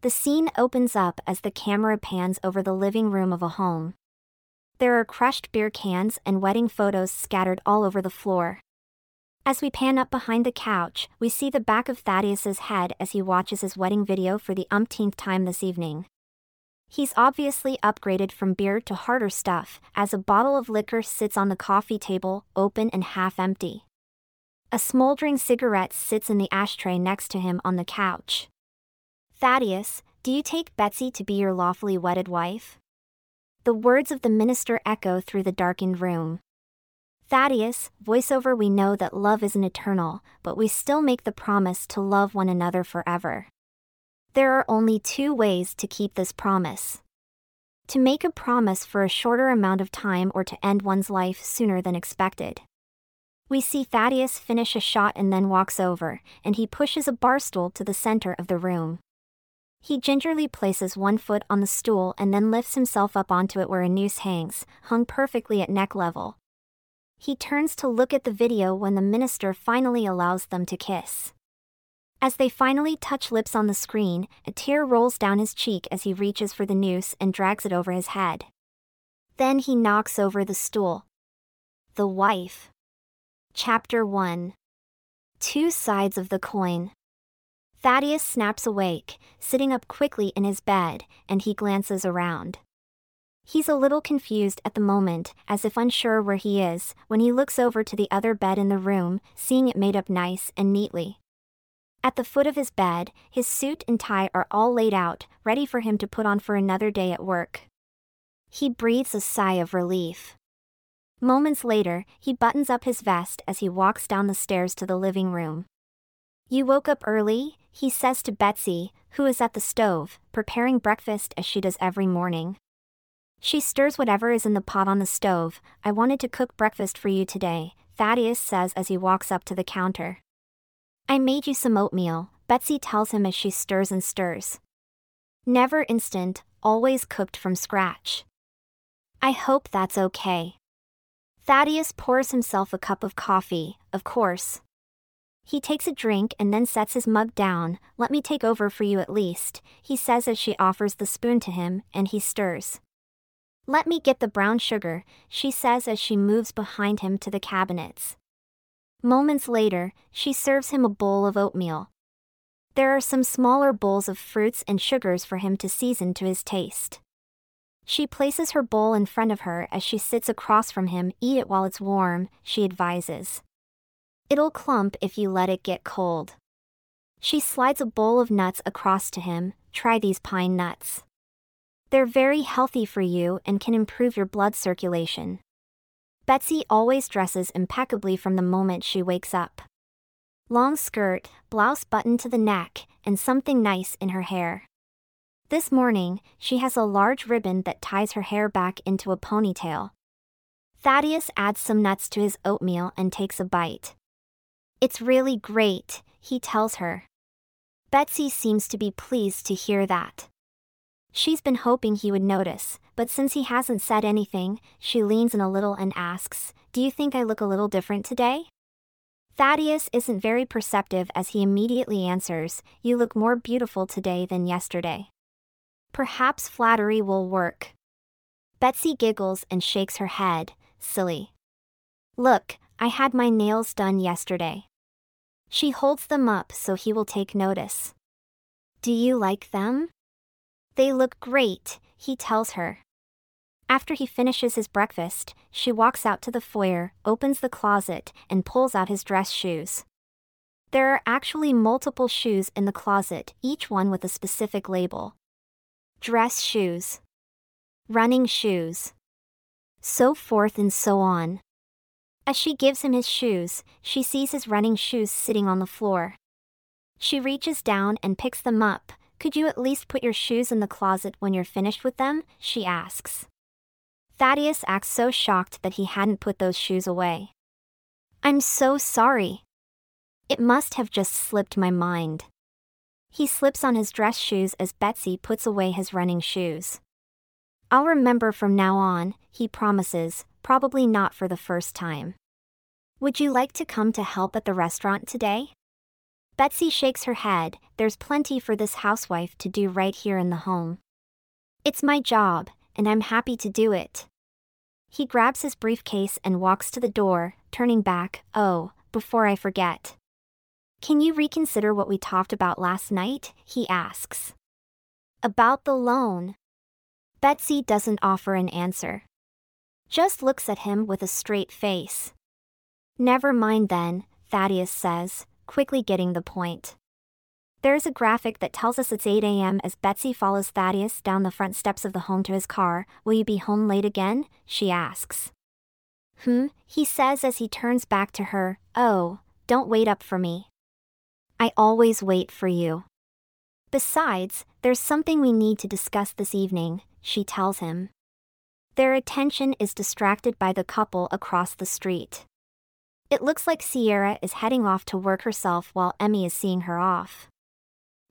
The scene opens up as the camera pans over the living room of a home. There are crushed beer cans and wedding photos scattered all over the floor. As we pan up behind the couch, we see the back of Thaddeus's head as he watches his wedding video for the umpteenth time this evening. He's obviously upgraded from beer to harder stuff, as a bottle of liquor sits on the coffee table, open and half empty. A smoldering cigarette sits in the ashtray next to him on the couch. Thaddeus, do you take Betsy to be your lawfully wedded wife? The words of the minister echo through the darkened room. Thaddeus, voiceover We know that love isn't eternal, but we still make the promise to love one another forever. There are only two ways to keep this promise. To make a promise for a shorter amount of time or to end one's life sooner than expected. We see Thaddeus finish a shot and then walks over, and he pushes a bar stool to the center of the room. He gingerly places one foot on the stool and then lifts himself up onto it where a noose hangs, hung perfectly at neck level. He turns to look at the video when the minister finally allows them to kiss. As they finally touch lips on the screen, a tear rolls down his cheek as he reaches for the noose and drags it over his head. Then he knocks over the stool. The Wife. Chapter 1 Two Sides of the Coin. Thaddeus snaps awake, sitting up quickly in his bed, and he glances around. He's a little confused at the moment, as if unsure where he is, when he looks over to the other bed in the room, seeing it made up nice and neatly. At the foot of his bed, his suit and tie are all laid out, ready for him to put on for another day at work. He breathes a sigh of relief. Moments later, he buttons up his vest as he walks down the stairs to the living room. You woke up early, he says to Betsy, who is at the stove, preparing breakfast as she does every morning. She stirs whatever is in the pot on the stove. I wanted to cook breakfast for you today, Thaddeus says as he walks up to the counter. I made you some oatmeal, Betsy tells him as she stirs and stirs. Never instant, always cooked from scratch. I hope that's okay. Thaddeus pours himself a cup of coffee, of course, he takes a drink and then sets his mug down. Let me take over for you at least, he says as she offers the spoon to him, and he stirs. Let me get the brown sugar, she says as she moves behind him to the cabinets. Moments later, she serves him a bowl of oatmeal. There are some smaller bowls of fruits and sugars for him to season to his taste. She places her bowl in front of her as she sits across from him. Eat it while it's warm, she advises. It'll clump if you let it get cold. She slides a bowl of nuts across to him. Try these pine nuts. They're very healthy for you and can improve your blood circulation. Betsy always dresses impeccably from the moment she wakes up. Long skirt, blouse buttoned to the neck, and something nice in her hair. This morning, she has a large ribbon that ties her hair back into a ponytail. Thaddeus adds some nuts to his oatmeal and takes a bite. It's really great, he tells her. Betsy seems to be pleased to hear that. She's been hoping he would notice, but since he hasn't said anything, she leans in a little and asks, Do you think I look a little different today? Thaddeus isn't very perceptive as he immediately answers, You look more beautiful today than yesterday. Perhaps flattery will work. Betsy giggles and shakes her head, silly. Look, I had my nails done yesterday. She holds them up so he will take notice. Do you like them? They look great, he tells her. After he finishes his breakfast, she walks out to the foyer, opens the closet, and pulls out his dress shoes. There are actually multiple shoes in the closet, each one with a specific label. Dress shoes. Running shoes. So forth and so on. As she gives him his shoes, she sees his running shoes sitting on the floor. She reaches down and picks them up. Could you at least put your shoes in the closet when you're finished with them? she asks. Thaddeus acts so shocked that he hadn't put those shoes away. I'm so sorry. It must have just slipped my mind. He slips on his dress shoes as Betsy puts away his running shoes. I'll remember from now on, he promises, probably not for the first time. Would you like to come to help at the restaurant today? Betsy shakes her head, there's plenty for this housewife to do right here in the home. It's my job, and I'm happy to do it. He grabs his briefcase and walks to the door, turning back, oh, before I forget. Can you reconsider what we talked about last night? He asks. About the loan. Betsy doesn't offer an answer. Just looks at him with a straight face. Never mind then, Thaddeus says, quickly getting the point. There's a graphic that tells us it's 8 a.m. as Betsy follows Thaddeus down the front steps of the home to his car. Will you be home late again? She asks. Hmm, he says as he turns back to her. Oh, don't wait up for me. I always wait for you. Besides, there's something we need to discuss this evening, she tells him. Their attention is distracted by the couple across the street. It looks like Sierra is heading off to work herself while Emmy is seeing her off.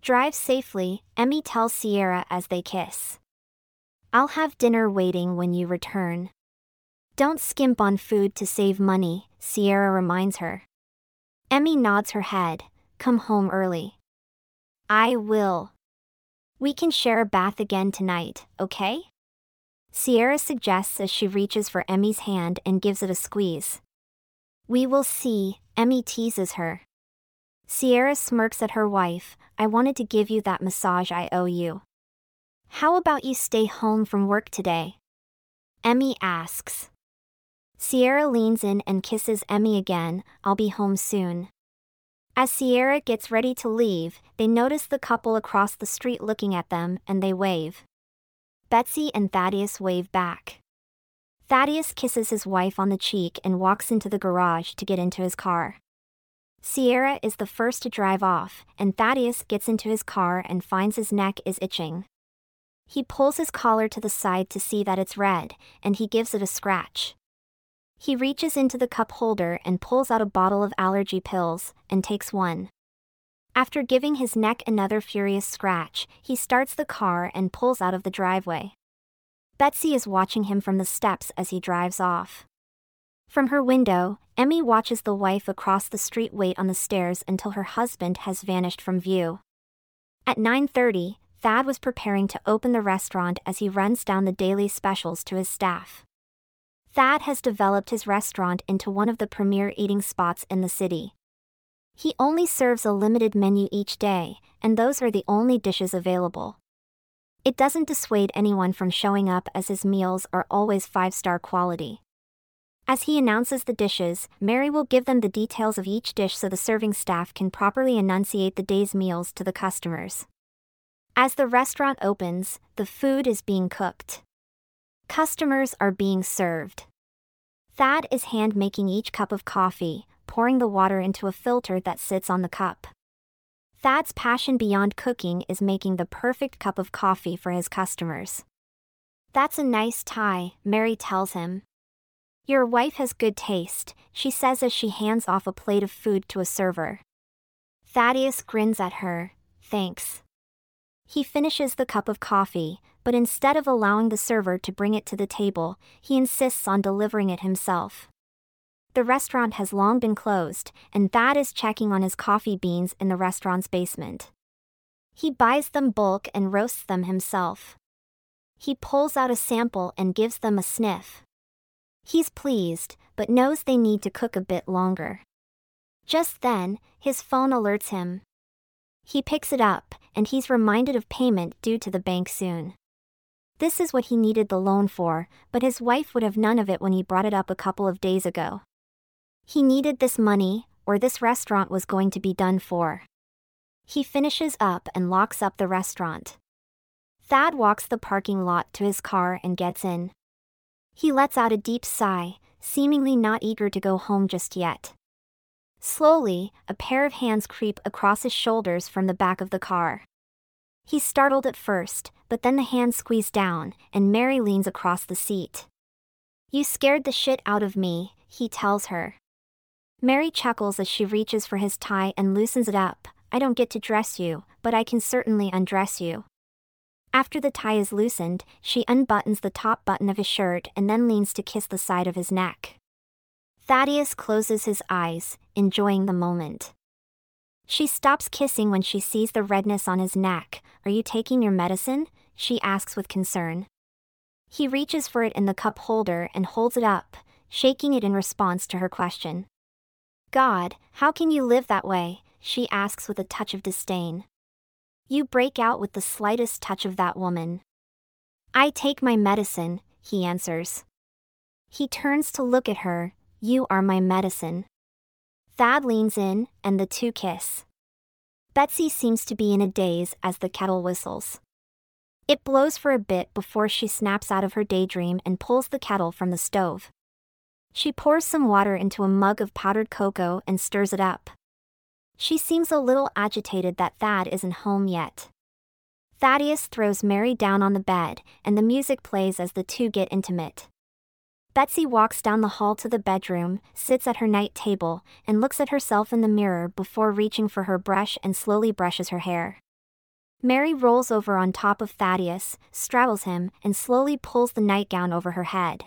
Drive safely, Emmy tells Sierra as they kiss. I'll have dinner waiting when you return. Don't skimp on food to save money, Sierra reminds her. Emmy nods her head, come home early. I will. We can share a bath again tonight, okay? Sierra suggests as she reaches for Emmy's hand and gives it a squeeze. We will see, Emmy teases her. Sierra smirks at her wife, I wanted to give you that massage I owe you. How about you stay home from work today? Emmy asks. Sierra leans in and kisses Emmy again, I'll be home soon. As Sierra gets ready to leave, they notice the couple across the street looking at them and they wave. Betsy and Thaddeus wave back. Thaddeus kisses his wife on the cheek and walks into the garage to get into his car. Sierra is the first to drive off, and Thaddeus gets into his car and finds his neck is itching. He pulls his collar to the side to see that it's red, and he gives it a scratch. He reaches into the cup holder and pulls out a bottle of allergy pills and takes one. After giving his neck another furious scratch, he starts the car and pulls out of the driveway. Betsy is watching him from the steps as he drives off. From her window, Emmy watches the wife across the street wait on the stairs until her husband has vanished from view. At 9:30, Thad was preparing to open the restaurant as he runs down the daily specials to his staff. Thad has developed his restaurant into one of the premier eating spots in the city. He only serves a limited menu each day, and those are the only dishes available. It doesn't dissuade anyone from showing up as his meals are always five star quality. As he announces the dishes, Mary will give them the details of each dish so the serving staff can properly enunciate the day's meals to the customers. As the restaurant opens, the food is being cooked. Customers are being served. Thad is hand making each cup of coffee, pouring the water into a filter that sits on the cup. Thad's passion beyond cooking is making the perfect cup of coffee for his customers. That's a nice tie, Mary tells him. Your wife has good taste, she says as she hands off a plate of food to a server. Thaddeus grins at her, thanks. He finishes the cup of coffee, but instead of allowing the server to bring it to the table, he insists on delivering it himself. The restaurant has long been closed, and Thad is checking on his coffee beans in the restaurant's basement. He buys them bulk and roasts them himself. He pulls out a sample and gives them a sniff. He's pleased, but knows they need to cook a bit longer. Just then, his phone alerts him. He picks it up, and he's reminded of payment due to the bank soon. This is what he needed the loan for, but his wife would have none of it when he brought it up a couple of days ago. He needed this money, or this restaurant was going to be done for. He finishes up and locks up the restaurant. Thad walks the parking lot to his car and gets in. He lets out a deep sigh, seemingly not eager to go home just yet. Slowly, a pair of hands creep across his shoulders from the back of the car. He's startled at first, but then the hands squeeze down, and Mary leans across the seat. You scared the shit out of me, he tells her. Mary chuckles as she reaches for his tie and loosens it up. I don't get to dress you, but I can certainly undress you. After the tie is loosened, she unbuttons the top button of his shirt and then leans to kiss the side of his neck. Thaddeus closes his eyes, enjoying the moment. She stops kissing when she sees the redness on his neck. Are you taking your medicine? She asks with concern. He reaches for it in the cup holder and holds it up, shaking it in response to her question. God, how can you live that way? She asks with a touch of disdain. You break out with the slightest touch of that woman. I take my medicine, he answers. He turns to look at her, You are my medicine. Thad leans in, and the two kiss. Betsy seems to be in a daze as the kettle whistles. It blows for a bit before she snaps out of her daydream and pulls the kettle from the stove. She pours some water into a mug of powdered cocoa and stirs it up. She seems a little agitated that Thad isn't home yet. Thaddeus throws Mary down on the bed, and the music plays as the two get intimate. Betsy walks down the hall to the bedroom, sits at her night table, and looks at herself in the mirror before reaching for her brush and slowly brushes her hair. Mary rolls over on top of Thaddeus, straddles him, and slowly pulls the nightgown over her head.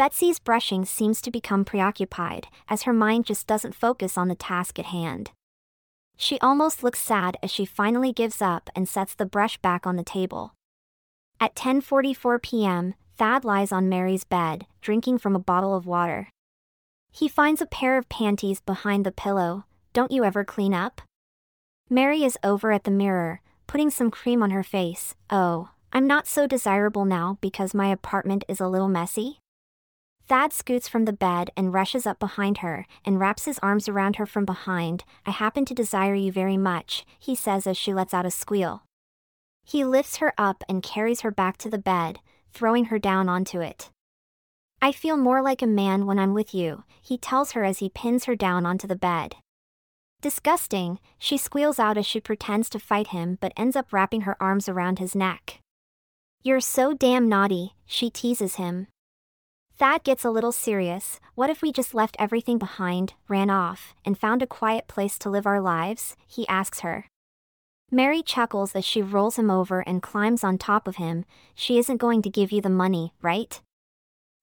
Betsy's brushing seems to become preoccupied, as her mind just doesn't focus on the task at hand. She almost looks sad as she finally gives up and sets the brush back on the table. At 10:44 p.m., Thad lies on Mary's bed, drinking from a bottle of water. He finds a pair of panties behind the pillow. Don't you ever clean up? Mary is over at the mirror, putting some cream on her face. Oh, I'm not so desirable now because my apartment is a little messy? Thad scoots from the bed and rushes up behind her and wraps his arms around her from behind. I happen to desire you very much, he says as she lets out a squeal. He lifts her up and carries her back to the bed, throwing her down onto it. I feel more like a man when I'm with you, he tells her as he pins her down onto the bed. Disgusting, she squeals out as she pretends to fight him but ends up wrapping her arms around his neck. You're so damn naughty, she teases him. Thad gets a little serious. What if we just left everything behind, ran off, and found a quiet place to live our lives? He asks her. Mary chuckles as she rolls him over and climbs on top of him. She isn't going to give you the money, right?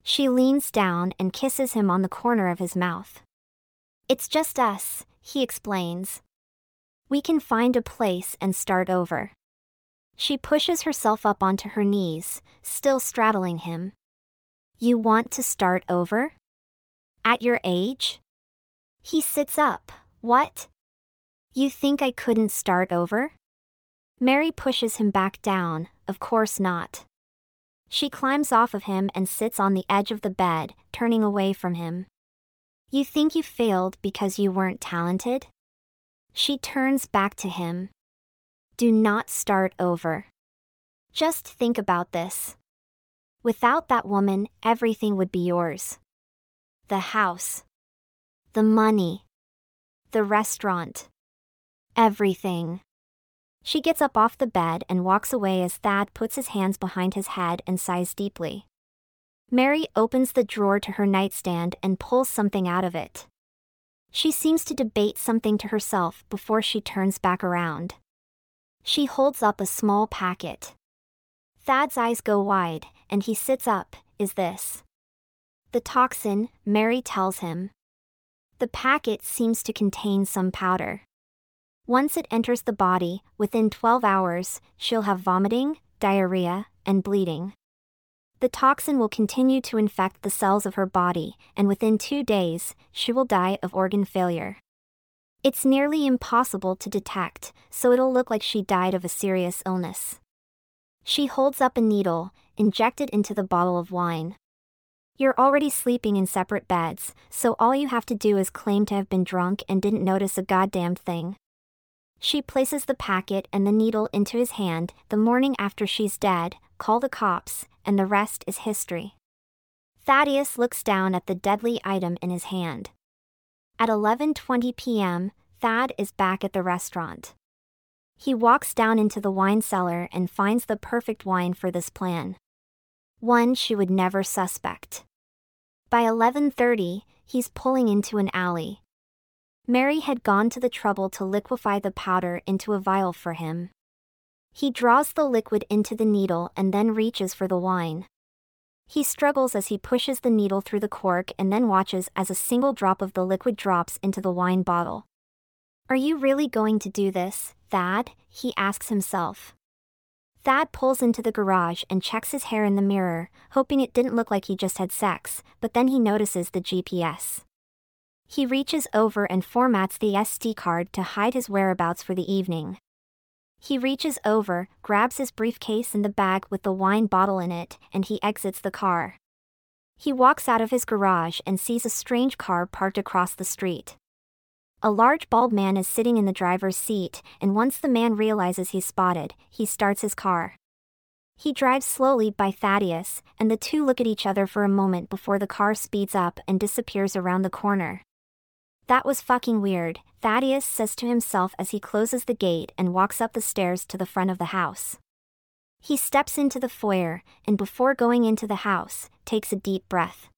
She leans down and kisses him on the corner of his mouth. It's just us, he explains. We can find a place and start over. She pushes herself up onto her knees, still straddling him. You want to start over? At your age? He sits up. What? You think I couldn't start over? Mary pushes him back down, of course not. She climbs off of him and sits on the edge of the bed, turning away from him. You think you failed because you weren't talented? She turns back to him. Do not start over. Just think about this. Without that woman, everything would be yours. The house. The money. The restaurant. Everything. She gets up off the bed and walks away as Thad puts his hands behind his head and sighs deeply. Mary opens the drawer to her nightstand and pulls something out of it. She seems to debate something to herself before she turns back around. She holds up a small packet. Thad's eyes go wide, and he sits up. Is this? The toxin, Mary tells him. The packet seems to contain some powder. Once it enters the body, within 12 hours, she'll have vomiting, diarrhea, and bleeding. The toxin will continue to infect the cells of her body, and within two days, she will die of organ failure. It's nearly impossible to detect, so it'll look like she died of a serious illness. She holds up a needle, injected into the bottle of wine. You're already sleeping in separate beds, so all you have to do is claim to have been drunk and didn't notice a goddamn thing. She places the packet and the needle into his hand the morning after she's dead, call the cops, and the rest is history. Thaddeus looks down at the deadly item in his hand. At 11:20 p.m., Thad is back at the restaurant. He walks down into the wine cellar and finds the perfect wine for this plan. One she would never suspect. By 11:30, he's pulling into an alley. Mary had gone to the trouble to liquefy the powder into a vial for him. He draws the liquid into the needle and then reaches for the wine. He struggles as he pushes the needle through the cork and then watches as a single drop of the liquid drops into the wine bottle. Are you really going to do this, Thad? He asks himself. Thad pulls into the garage and checks his hair in the mirror, hoping it didn't look like he just had sex, but then he notices the GPS. He reaches over and formats the SD card to hide his whereabouts for the evening. He reaches over, grabs his briefcase and the bag with the wine bottle in it, and he exits the car. He walks out of his garage and sees a strange car parked across the street. A large bald man is sitting in the driver's seat, and once the man realizes he's spotted, he starts his car. He drives slowly by Thaddeus, and the two look at each other for a moment before the car speeds up and disappears around the corner. That was fucking weird, Thaddeus says to himself as he closes the gate and walks up the stairs to the front of the house. He steps into the foyer, and before going into the house, takes a deep breath.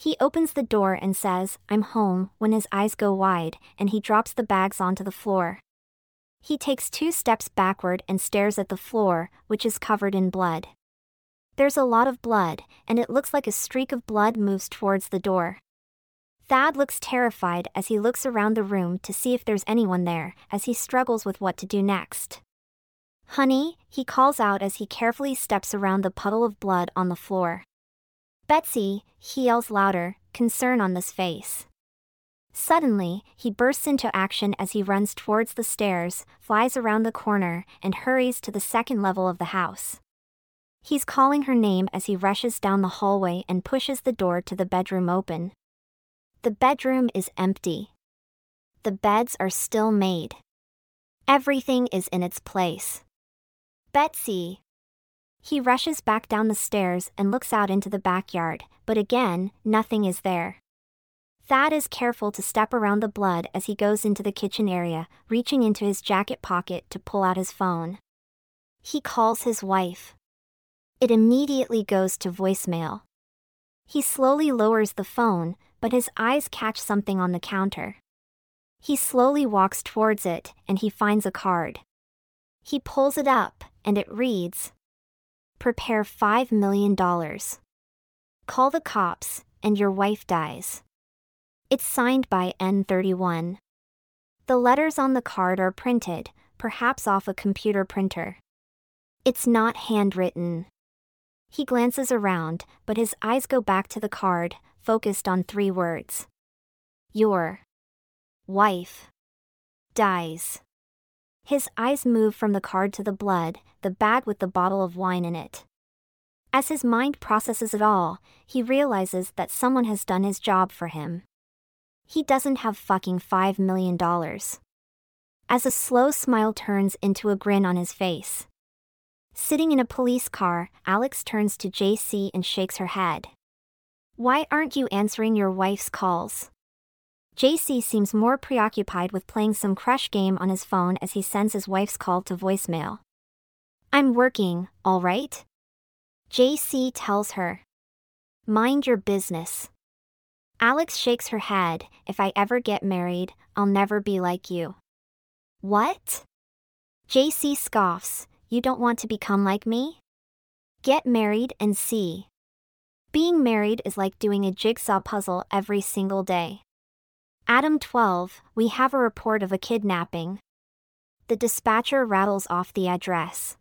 He opens the door and says, I'm home, when his eyes go wide, and he drops the bags onto the floor. He takes two steps backward and stares at the floor, which is covered in blood. There's a lot of blood, and it looks like a streak of blood moves towards the door. Thad looks terrified as he looks around the room to see if there's anyone there, as he struggles with what to do next. Honey, he calls out as he carefully steps around the puddle of blood on the floor. Betsy, he yells louder, concern on his face. Suddenly, he bursts into action as he runs towards the stairs, flies around the corner, and hurries to the second level of the house. He's calling her name as he rushes down the hallway and pushes the door to the bedroom open. The bedroom is empty. The beds are still made. Everything is in its place. Betsy, he rushes back down the stairs and looks out into the backyard, but again, nothing is there. Thad is careful to step around the blood as he goes into the kitchen area, reaching into his jacket pocket to pull out his phone. He calls his wife. It immediately goes to voicemail. He slowly lowers the phone, but his eyes catch something on the counter. He slowly walks towards it and he finds a card. He pulls it up, and it reads Prepare $5 million. Call the cops, and your wife dies. It's signed by N31. The letters on the card are printed, perhaps off a computer printer. It's not handwritten. He glances around, but his eyes go back to the card, focused on three words. Your wife dies. His eyes move from the card to the blood, the bag with the bottle of wine in it. As his mind processes it all, he realizes that someone has done his job for him. He doesn't have fucking $5 million. As a slow smile turns into a grin on his face. Sitting in a police car, Alex turns to JC and shakes her head. Why aren't you answering your wife's calls? JC seems more preoccupied with playing some crush game on his phone as he sends his wife's call to voicemail. I'm working, all right? JC tells her. Mind your business. Alex shakes her head. If I ever get married, I'll never be like you. What? JC scoffs. You don't want to become like me? Get married and see. Being married is like doing a jigsaw puzzle every single day. Adam 12, we have a report of a kidnapping. The dispatcher rattles off the address.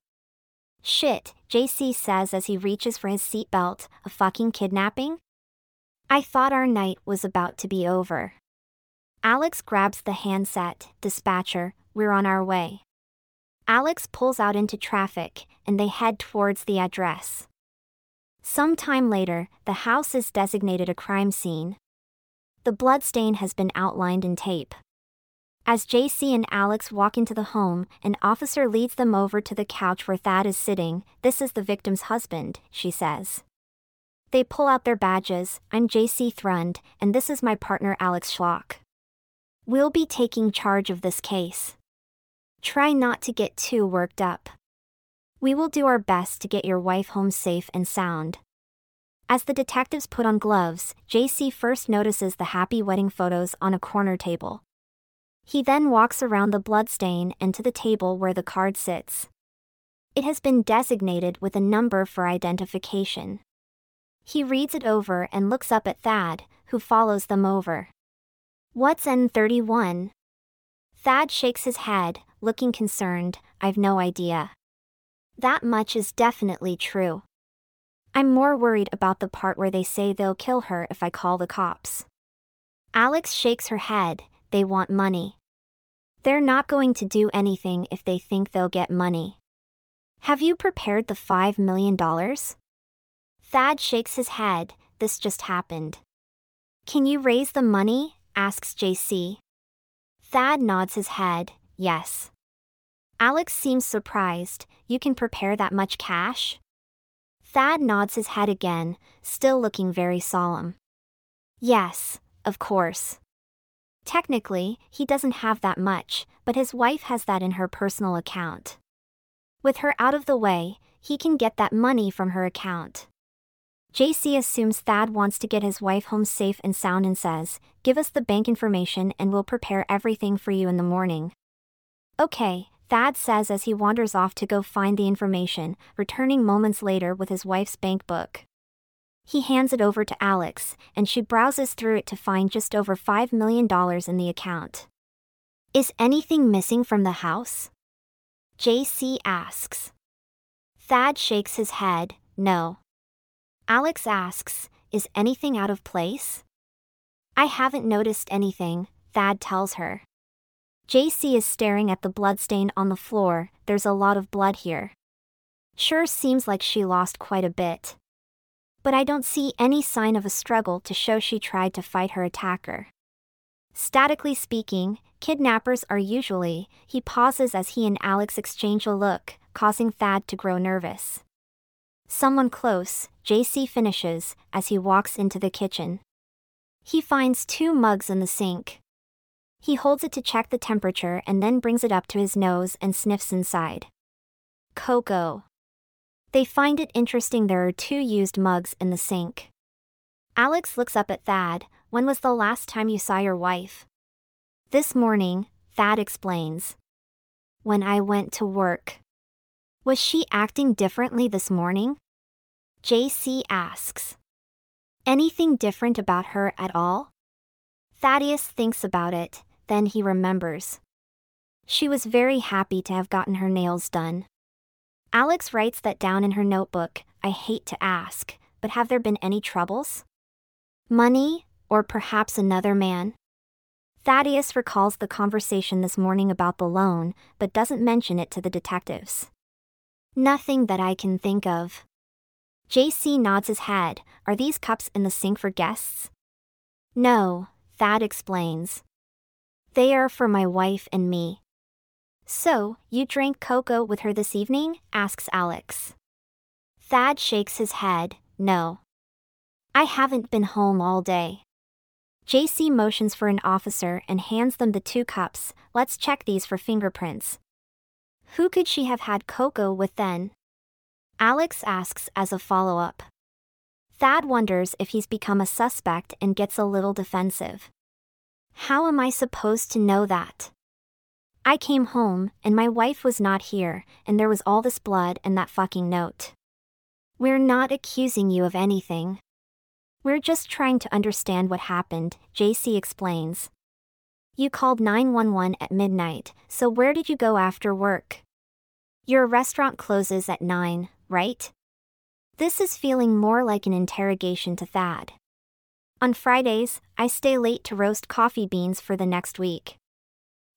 Shit, JC says as he reaches for his seatbelt, a fucking kidnapping? I thought our night was about to be over. Alex grabs the handset, dispatcher, we're on our way. Alex pulls out into traffic, and they head towards the address. Some time later, the house is designated a crime scene, the bloodstain has been outlined in tape. As JC and Alex walk into the home, an officer leads them over to the couch where Thad is sitting. This is the victim's husband, she says. They pull out their badges. I'm JC Thrund, and this is my partner Alex Schlock. We'll be taking charge of this case. Try not to get too worked up. We will do our best to get your wife home safe and sound. As the detectives put on gloves, JC first notices the happy wedding photos on a corner table. He then walks around the bloodstain and to the table where the card sits. It has been designated with a number for identification. He reads it over and looks up at Thad, who follows them over. What's N31? Thad shakes his head, looking concerned. I've no idea. That much is definitely true. I'm more worried about the part where they say they'll kill her if I call the cops. Alex shakes her head, they want money. They're not going to do anything if they think they'll get money. Have you prepared the $5 million? Thad shakes his head, this just happened. Can you raise the money? asks JC. Thad nods his head, yes. Alex seems surprised, you can prepare that much cash? Thad nods his head again, still looking very solemn. Yes, of course. Technically, he doesn't have that much, but his wife has that in her personal account. With her out of the way, he can get that money from her account. JC assumes Thad wants to get his wife home safe and sound and says, Give us the bank information and we'll prepare everything for you in the morning. Okay, Thad says as he wanders off to go find the information, returning moments later with his wife's bank book. He hands it over to Alex, and she browses through it to find just over $5 million in the account. Is anything missing from the house? JC asks. Thad shakes his head, no. Alex asks, Is anything out of place? I haven't noticed anything, Thad tells her. JC is staring at the bloodstain on the floor, there's a lot of blood here. Sure seems like she lost quite a bit. But I don't see any sign of a struggle to show she tried to fight her attacker. Statically speaking, kidnappers are usually, he pauses as he and Alex exchange a look, causing Thad to grow nervous. Someone close, JC finishes as he walks into the kitchen. He finds two mugs in the sink. He holds it to check the temperature and then brings it up to his nose and sniffs inside. Cocoa. They find it interesting there are two used mugs in the sink. Alex looks up at Thad. When was the last time you saw your wife? This morning, Thad explains. When I went to work. Was she acting differently this morning? JC asks. Anything different about her at all? Thaddeus thinks about it, then he remembers. She was very happy to have gotten her nails done. Alex writes that down in her notebook I hate to ask, but have there been any troubles? Money, or perhaps another man? Thaddeus recalls the conversation this morning about the loan, but doesn't mention it to the detectives. Nothing that I can think of. JC nods his head. Are these cups in the sink for guests? No, Thad explains. They are for my wife and me. So, you drank cocoa with her this evening? asks Alex. Thad shakes his head, no. I haven't been home all day. JC motions for an officer and hands them the two cups. Let's check these for fingerprints. Who could she have had cocoa with then? Alex asks as a follow up. Thad wonders if he's become a suspect and gets a little defensive. How am I supposed to know that? I came home, and my wife was not here, and there was all this blood and that fucking note. We're not accusing you of anything. We're just trying to understand what happened, JC explains. You called 911 at midnight, so where did you go after work? Your restaurant closes at 9, right? This is feeling more like an interrogation to Thad. On Fridays, I stay late to roast coffee beans for the next week.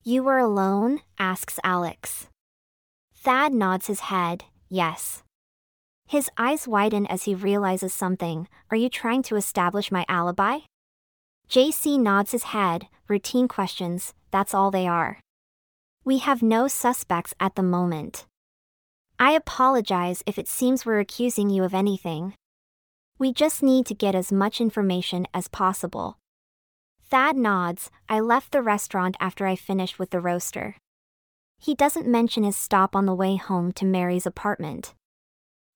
You were alone? asks Alex. Thad nods his head, yes. His eyes widen as he realizes something. Are you trying to establish my alibi? JC nods his head, routine questions, that's all they are. We have no suspects at the moment. I apologize if it seems we're accusing you of anything. We just need to get as much information as possible. Thad nods, I left the restaurant after I finished with the roaster. He doesn't mention his stop on the way home to Mary's apartment.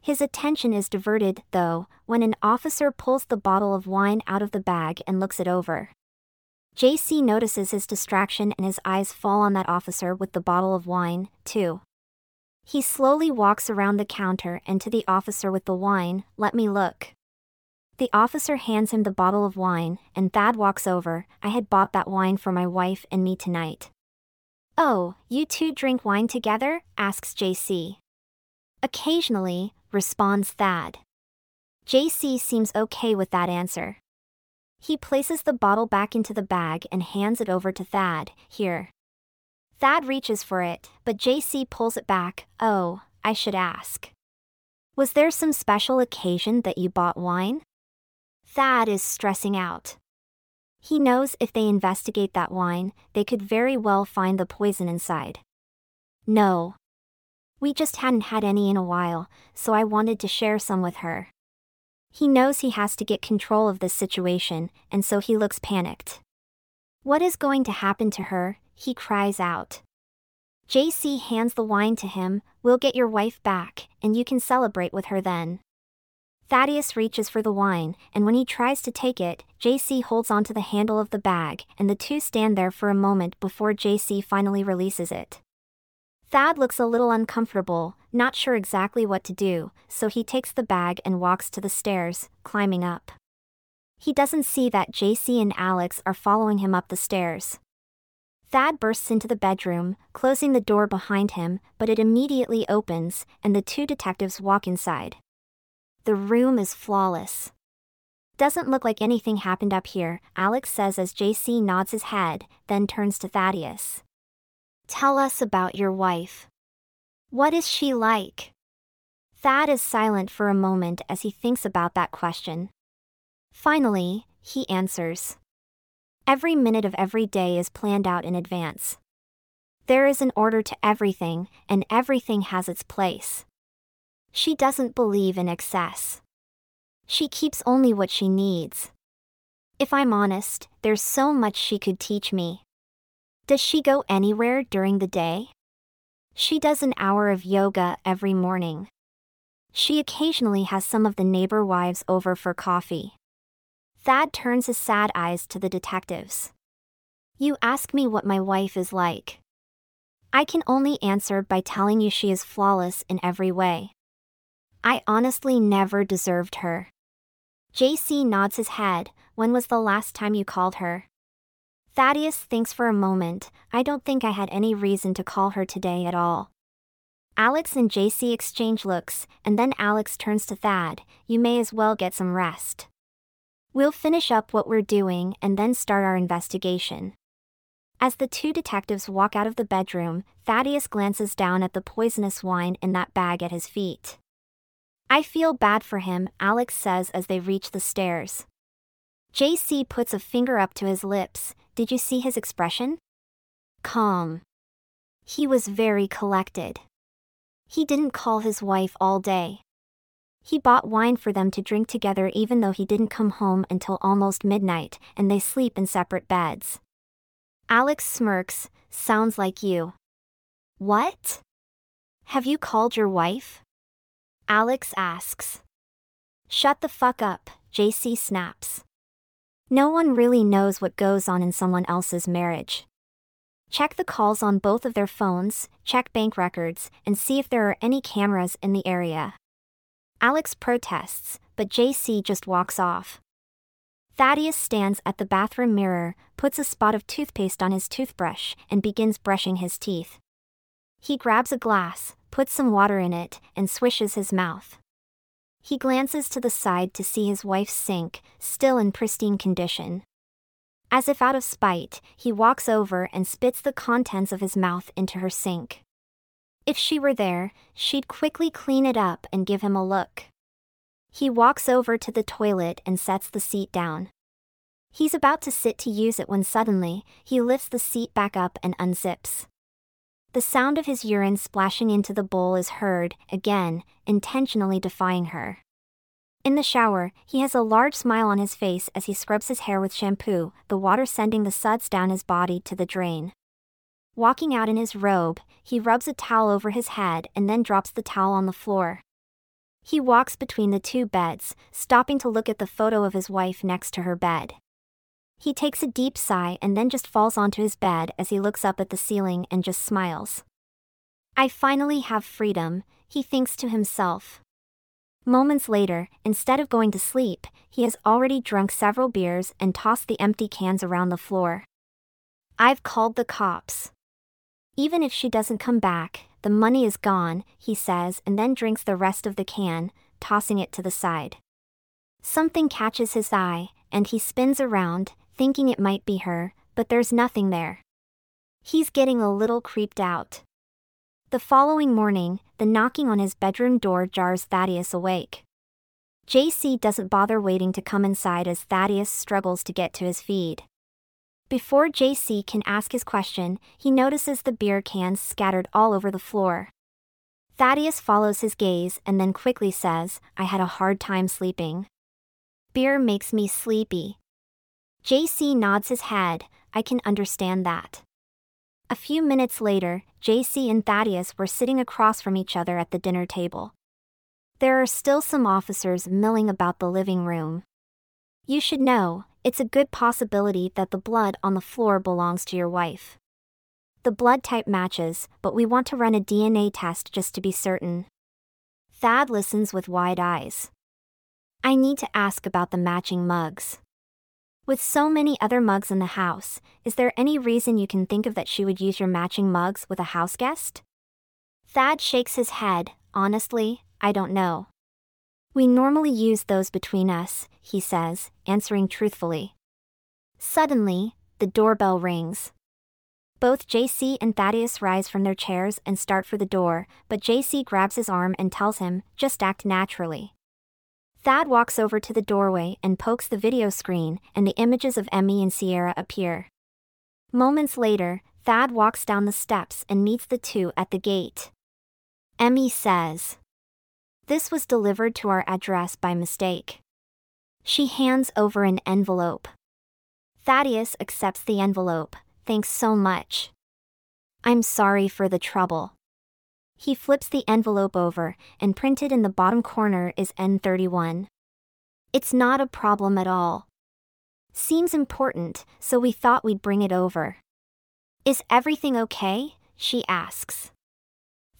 His attention is diverted, though, when an officer pulls the bottle of wine out of the bag and looks it over. JC notices his distraction and his eyes fall on that officer with the bottle of wine, too. He slowly walks around the counter and to the officer with the wine, let me look. The officer hands him the bottle of wine, and Thad walks over. I had bought that wine for my wife and me tonight. Oh, you two drink wine together? asks JC. Occasionally, responds Thad. JC seems okay with that answer. He places the bottle back into the bag and hands it over to Thad. Here. Thad reaches for it, but JC pulls it back. Oh, I should ask. Was there some special occasion that you bought wine? Thad is stressing out. He knows if they investigate that wine, they could very well find the poison inside. No. We just hadn't had any in a while, so I wanted to share some with her. He knows he has to get control of this situation, and so he looks panicked. What is going to happen to her? He cries out. JC hands the wine to him, We'll get your wife back, and you can celebrate with her then. Thaddeus reaches for the wine, and when he tries to take it, JC holds onto the handle of the bag, and the two stand there for a moment before JC finally releases it. Thad looks a little uncomfortable, not sure exactly what to do, so he takes the bag and walks to the stairs, climbing up. He doesn't see that JC and Alex are following him up the stairs. Thad bursts into the bedroom, closing the door behind him, but it immediately opens, and the two detectives walk inside. The room is flawless. Doesn't look like anything happened up here, Alex says as JC nods his head, then turns to Thaddeus. Tell us about your wife. What is she like? Thad is silent for a moment as he thinks about that question. Finally, he answers. Every minute of every day is planned out in advance. There is an order to everything, and everything has its place. She doesn't believe in excess. She keeps only what she needs. If I'm honest, there's so much she could teach me. Does she go anywhere during the day? She does an hour of yoga every morning. She occasionally has some of the neighbor wives over for coffee. Thad turns his sad eyes to the detectives. You ask me what my wife is like. I can only answer by telling you she is flawless in every way. I honestly never deserved her. JC nods his head. When was the last time you called her? Thaddeus thinks for a moment. I don't think I had any reason to call her today at all. Alex and JC exchange looks, and then Alex turns to Thad. You may as well get some rest. We'll finish up what we're doing and then start our investigation. As the two detectives walk out of the bedroom, Thaddeus glances down at the poisonous wine in that bag at his feet. I feel bad for him, Alex says as they reach the stairs. JC puts a finger up to his lips. Did you see his expression? Calm. He was very collected. He didn't call his wife all day. He bought wine for them to drink together even though he didn't come home until almost midnight, and they sleep in separate beds. Alex smirks, sounds like you. What? Have you called your wife? Alex asks. Shut the fuck up, JC snaps. No one really knows what goes on in someone else's marriage. Check the calls on both of their phones, check bank records, and see if there are any cameras in the area. Alex protests, but JC just walks off. Thaddeus stands at the bathroom mirror, puts a spot of toothpaste on his toothbrush, and begins brushing his teeth. He grabs a glass, puts some water in it, and swishes his mouth. He glances to the side to see his wife's sink, still in pristine condition. As if out of spite, he walks over and spits the contents of his mouth into her sink. If she were there, she'd quickly clean it up and give him a look. He walks over to the toilet and sets the seat down. He's about to sit to use it when suddenly, he lifts the seat back up and unzips. The sound of his urine splashing into the bowl is heard, again, intentionally defying her. In the shower, he has a large smile on his face as he scrubs his hair with shampoo, the water sending the suds down his body to the drain. Walking out in his robe, he rubs a towel over his head and then drops the towel on the floor. He walks between the two beds, stopping to look at the photo of his wife next to her bed. He takes a deep sigh and then just falls onto his bed as he looks up at the ceiling and just smiles. I finally have freedom, he thinks to himself. Moments later, instead of going to sleep, he has already drunk several beers and tossed the empty cans around the floor. I've called the cops. Even if she doesn't come back, the money is gone, he says, and then drinks the rest of the can, tossing it to the side. Something catches his eye, and he spins around, thinking it might be her, but there's nothing there. He's getting a little creeped out. The following morning, the knocking on his bedroom door jars Thaddeus awake. JC doesn't bother waiting to come inside as Thaddeus struggles to get to his feed. Before JC can ask his question, he notices the beer cans scattered all over the floor. Thaddeus follows his gaze and then quickly says, I had a hard time sleeping. Beer makes me sleepy. JC nods his head, I can understand that. A few minutes later, JC and Thaddeus were sitting across from each other at the dinner table. There are still some officers milling about the living room. You should know, it's a good possibility that the blood on the floor belongs to your wife. The blood type matches, but we want to run a DNA test just to be certain. Thad listens with wide eyes. I need to ask about the matching mugs. With so many other mugs in the house, is there any reason you can think of that she would use your matching mugs with a house guest? Thad shakes his head, honestly, I don't know. We normally use those between us, he says, answering truthfully. Suddenly, the doorbell rings. Both JC and Thaddeus rise from their chairs and start for the door, but JC grabs his arm and tells him, just act naturally. Thad walks over to the doorway and pokes the video screen, and the images of Emmy and Sierra appear. Moments later, Thad walks down the steps and meets the two at the gate. Emmy says, this was delivered to our address by mistake. She hands over an envelope. Thaddeus accepts the envelope, thanks so much. I'm sorry for the trouble. He flips the envelope over, and printed in the bottom corner is N31. It's not a problem at all. Seems important, so we thought we'd bring it over. Is everything okay? She asks.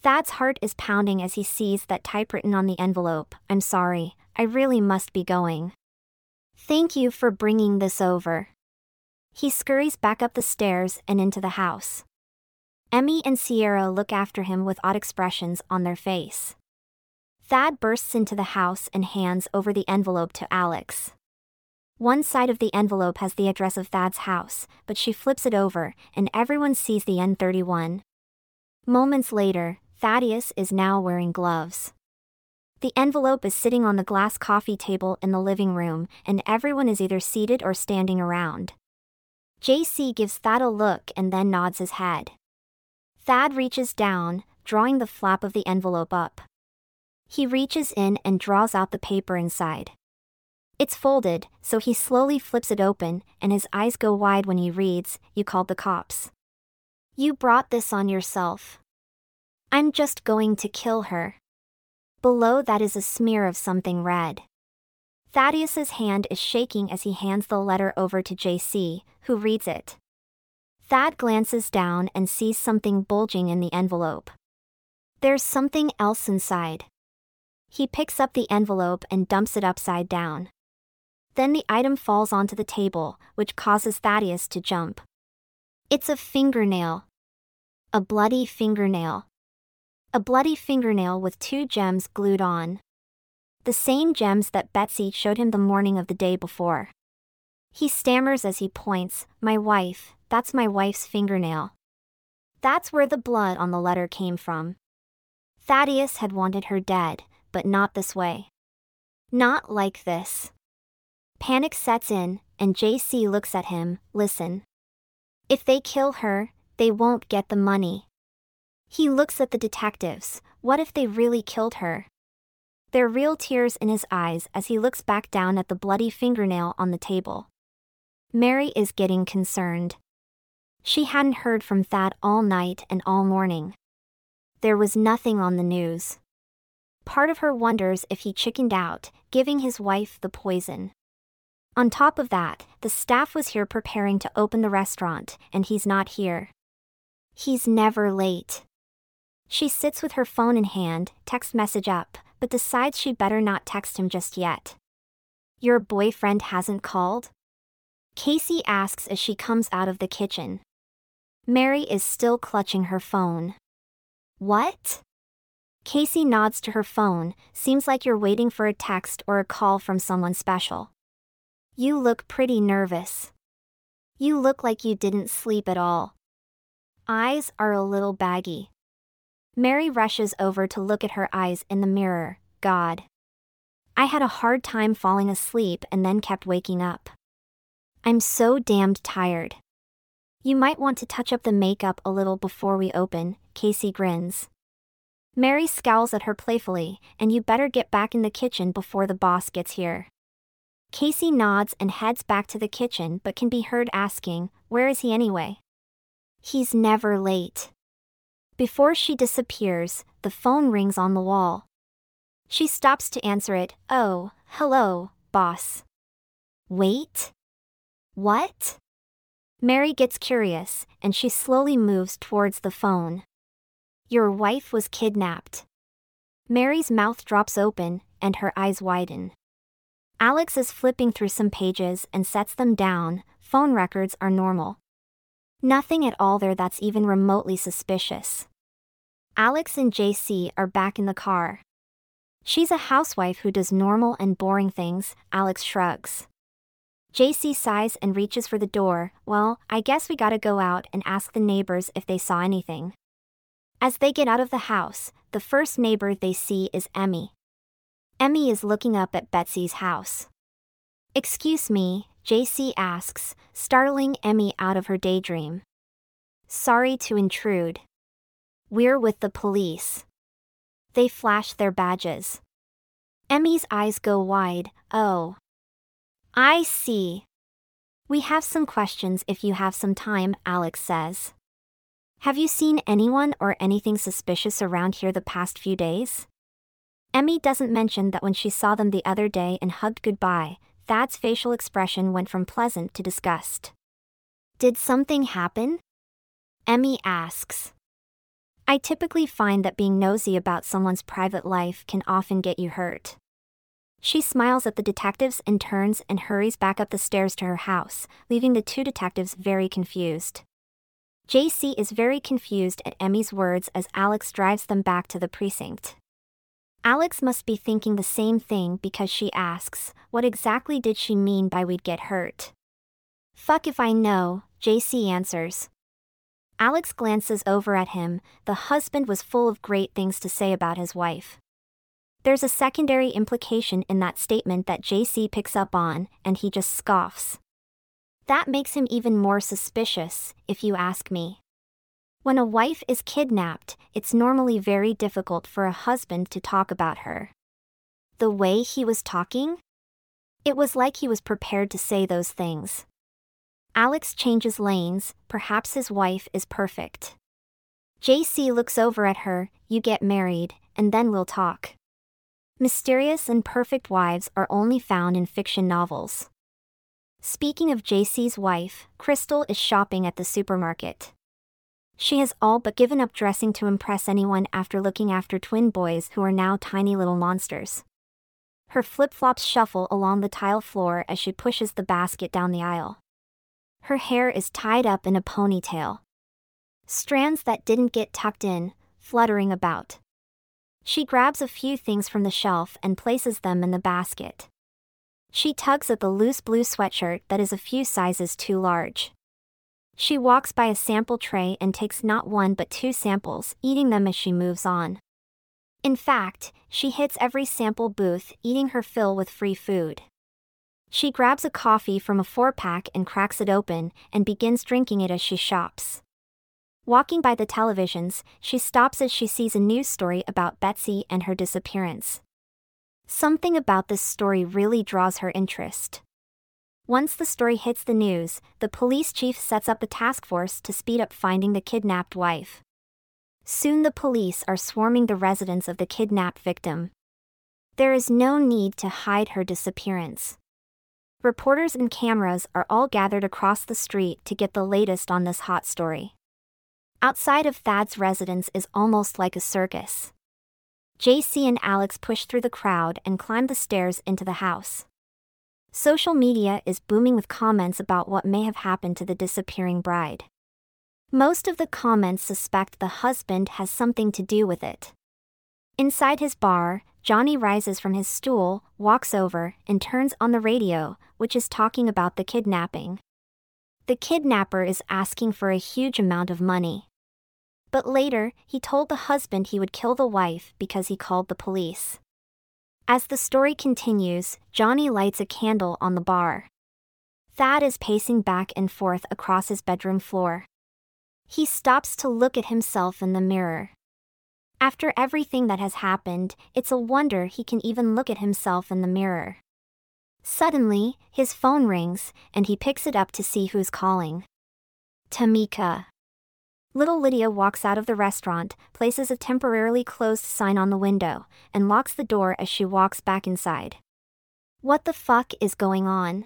Thad's heart is pounding as he sees that typewritten on the envelope I'm sorry, I really must be going. Thank you for bringing this over. He scurries back up the stairs and into the house. Emmy and Sierra look after him with odd expressions on their face. Thad bursts into the house and hands over the envelope to Alex. One side of the envelope has the address of Thad's house, but she flips it over, and everyone sees the N31. Moments later, Thaddeus is now wearing gloves. The envelope is sitting on the glass coffee table in the living room, and everyone is either seated or standing around. JC gives Thad a look and then nods his head. Thad reaches down, drawing the flap of the envelope up. He reaches in and draws out the paper inside. It's folded, so he slowly flips it open, and his eyes go wide when he reads, You called the cops. You brought this on yourself. I'm just going to kill her. Below that is a smear of something red. Thaddeus's hand is shaking as he hands the letter over to JC, who reads it. Thad glances down and sees something bulging in the envelope. There's something else inside. He picks up the envelope and dumps it upside down. Then the item falls onto the table, which causes Thaddeus to jump. It's a fingernail. A bloody fingernail a bloody fingernail with two gems glued on. The same gems that Betsy showed him the morning of the day before. He stammers as he points, My wife, that's my wife's fingernail. That's where the blood on the letter came from. Thaddeus had wanted her dead, but not this way. Not like this. Panic sets in, and JC looks at him, listen. If they kill her, they won't get the money. He looks at the detectives. What if they really killed her? There are real tears in his eyes as he looks back down at the bloody fingernail on the table. Mary is getting concerned. She hadn't heard from Thad all night and all morning. There was nothing on the news. Part of her wonders if he chickened out, giving his wife the poison. On top of that, the staff was here preparing to open the restaurant, and he's not here. He's never late. She sits with her phone in hand, text message up, but decides she better not text him just yet. Your boyfriend hasn't called? Casey asks as she comes out of the kitchen. Mary is still clutching her phone. What? Casey nods to her phone, seems like you're waiting for a text or a call from someone special. You look pretty nervous. You look like you didn't sleep at all. Eyes are a little baggy. Mary rushes over to look at her eyes in the mirror. God. I had a hard time falling asleep and then kept waking up. I'm so damned tired. You might want to touch up the makeup a little before we open, Casey grins. Mary scowls at her playfully, and you better get back in the kitchen before the boss gets here. Casey nods and heads back to the kitchen but can be heard asking, Where is he anyway? He's never late. Before she disappears, the phone rings on the wall. She stops to answer it. Oh, hello, boss. Wait? What? Mary gets curious, and she slowly moves towards the phone. Your wife was kidnapped. Mary's mouth drops open, and her eyes widen. Alex is flipping through some pages and sets them down. Phone records are normal. Nothing at all there that's even remotely suspicious. Alex and JC are back in the car. She's a housewife who does normal and boring things, Alex shrugs. JC sighs and reaches for the door. Well, I guess we gotta go out and ask the neighbors if they saw anything. As they get out of the house, the first neighbor they see is Emmy. Emmy is looking up at Betsy's house. Excuse me, JC asks, startling Emmy out of her daydream. Sorry to intrude. We're with the police. They flash their badges. Emmy's eyes go wide. Oh. I see. We have some questions if you have some time, Alex says. Have you seen anyone or anything suspicious around here the past few days? Emmy doesn't mention that when she saw them the other day and hugged goodbye, Thad's facial expression went from pleasant to disgust. Did something happen? Emmy asks. I typically find that being nosy about someone's private life can often get you hurt. She smiles at the detectives and turns and hurries back up the stairs to her house, leaving the two detectives very confused. JC is very confused at Emmy's words as Alex drives them back to the precinct. Alex must be thinking the same thing because she asks, What exactly did she mean by we'd get hurt? Fuck if I know, JC answers. Alex glances over at him, the husband was full of great things to say about his wife. There's a secondary implication in that statement that JC picks up on, and he just scoffs. That makes him even more suspicious, if you ask me. When a wife is kidnapped, it's normally very difficult for a husband to talk about her. The way he was talking? It was like he was prepared to say those things. Alex changes lanes, perhaps his wife is perfect. JC looks over at her, you get married, and then we'll talk. Mysterious and perfect wives are only found in fiction novels. Speaking of JC's wife, Crystal is shopping at the supermarket. She has all but given up dressing to impress anyone after looking after twin boys who are now tiny little monsters. Her flip flops shuffle along the tile floor as she pushes the basket down the aisle. Her hair is tied up in a ponytail. Strands that didn't get tucked in, fluttering about. She grabs a few things from the shelf and places them in the basket. She tugs at the loose blue sweatshirt that is a few sizes too large. She walks by a sample tray and takes not one but two samples, eating them as she moves on. In fact, she hits every sample booth, eating her fill with free food. She grabs a coffee from a four pack and cracks it open, and begins drinking it as she shops. Walking by the televisions, she stops as she sees a news story about Betsy and her disappearance. Something about this story really draws her interest. Once the story hits the news, the police chief sets up a task force to speed up finding the kidnapped wife. Soon the police are swarming the residence of the kidnapped victim. There is no need to hide her disappearance. Reporters and cameras are all gathered across the street to get the latest on this hot story. Outside of Thad's residence is almost like a circus. JC and Alex push through the crowd and climb the stairs into the house. Social media is booming with comments about what may have happened to the disappearing bride. Most of the comments suspect the husband has something to do with it. Inside his bar, Johnny rises from his stool, walks over, and turns on the radio, which is talking about the kidnapping. The kidnapper is asking for a huge amount of money. But later, he told the husband he would kill the wife because he called the police. As the story continues, Johnny lights a candle on the bar. Thad is pacing back and forth across his bedroom floor. He stops to look at himself in the mirror. After everything that has happened, it's a wonder he can even look at himself in the mirror. Suddenly, his phone rings, and he picks it up to see who's calling. Tamika. Little Lydia walks out of the restaurant, places a temporarily closed sign on the window, and locks the door as she walks back inside. What the fuck is going on?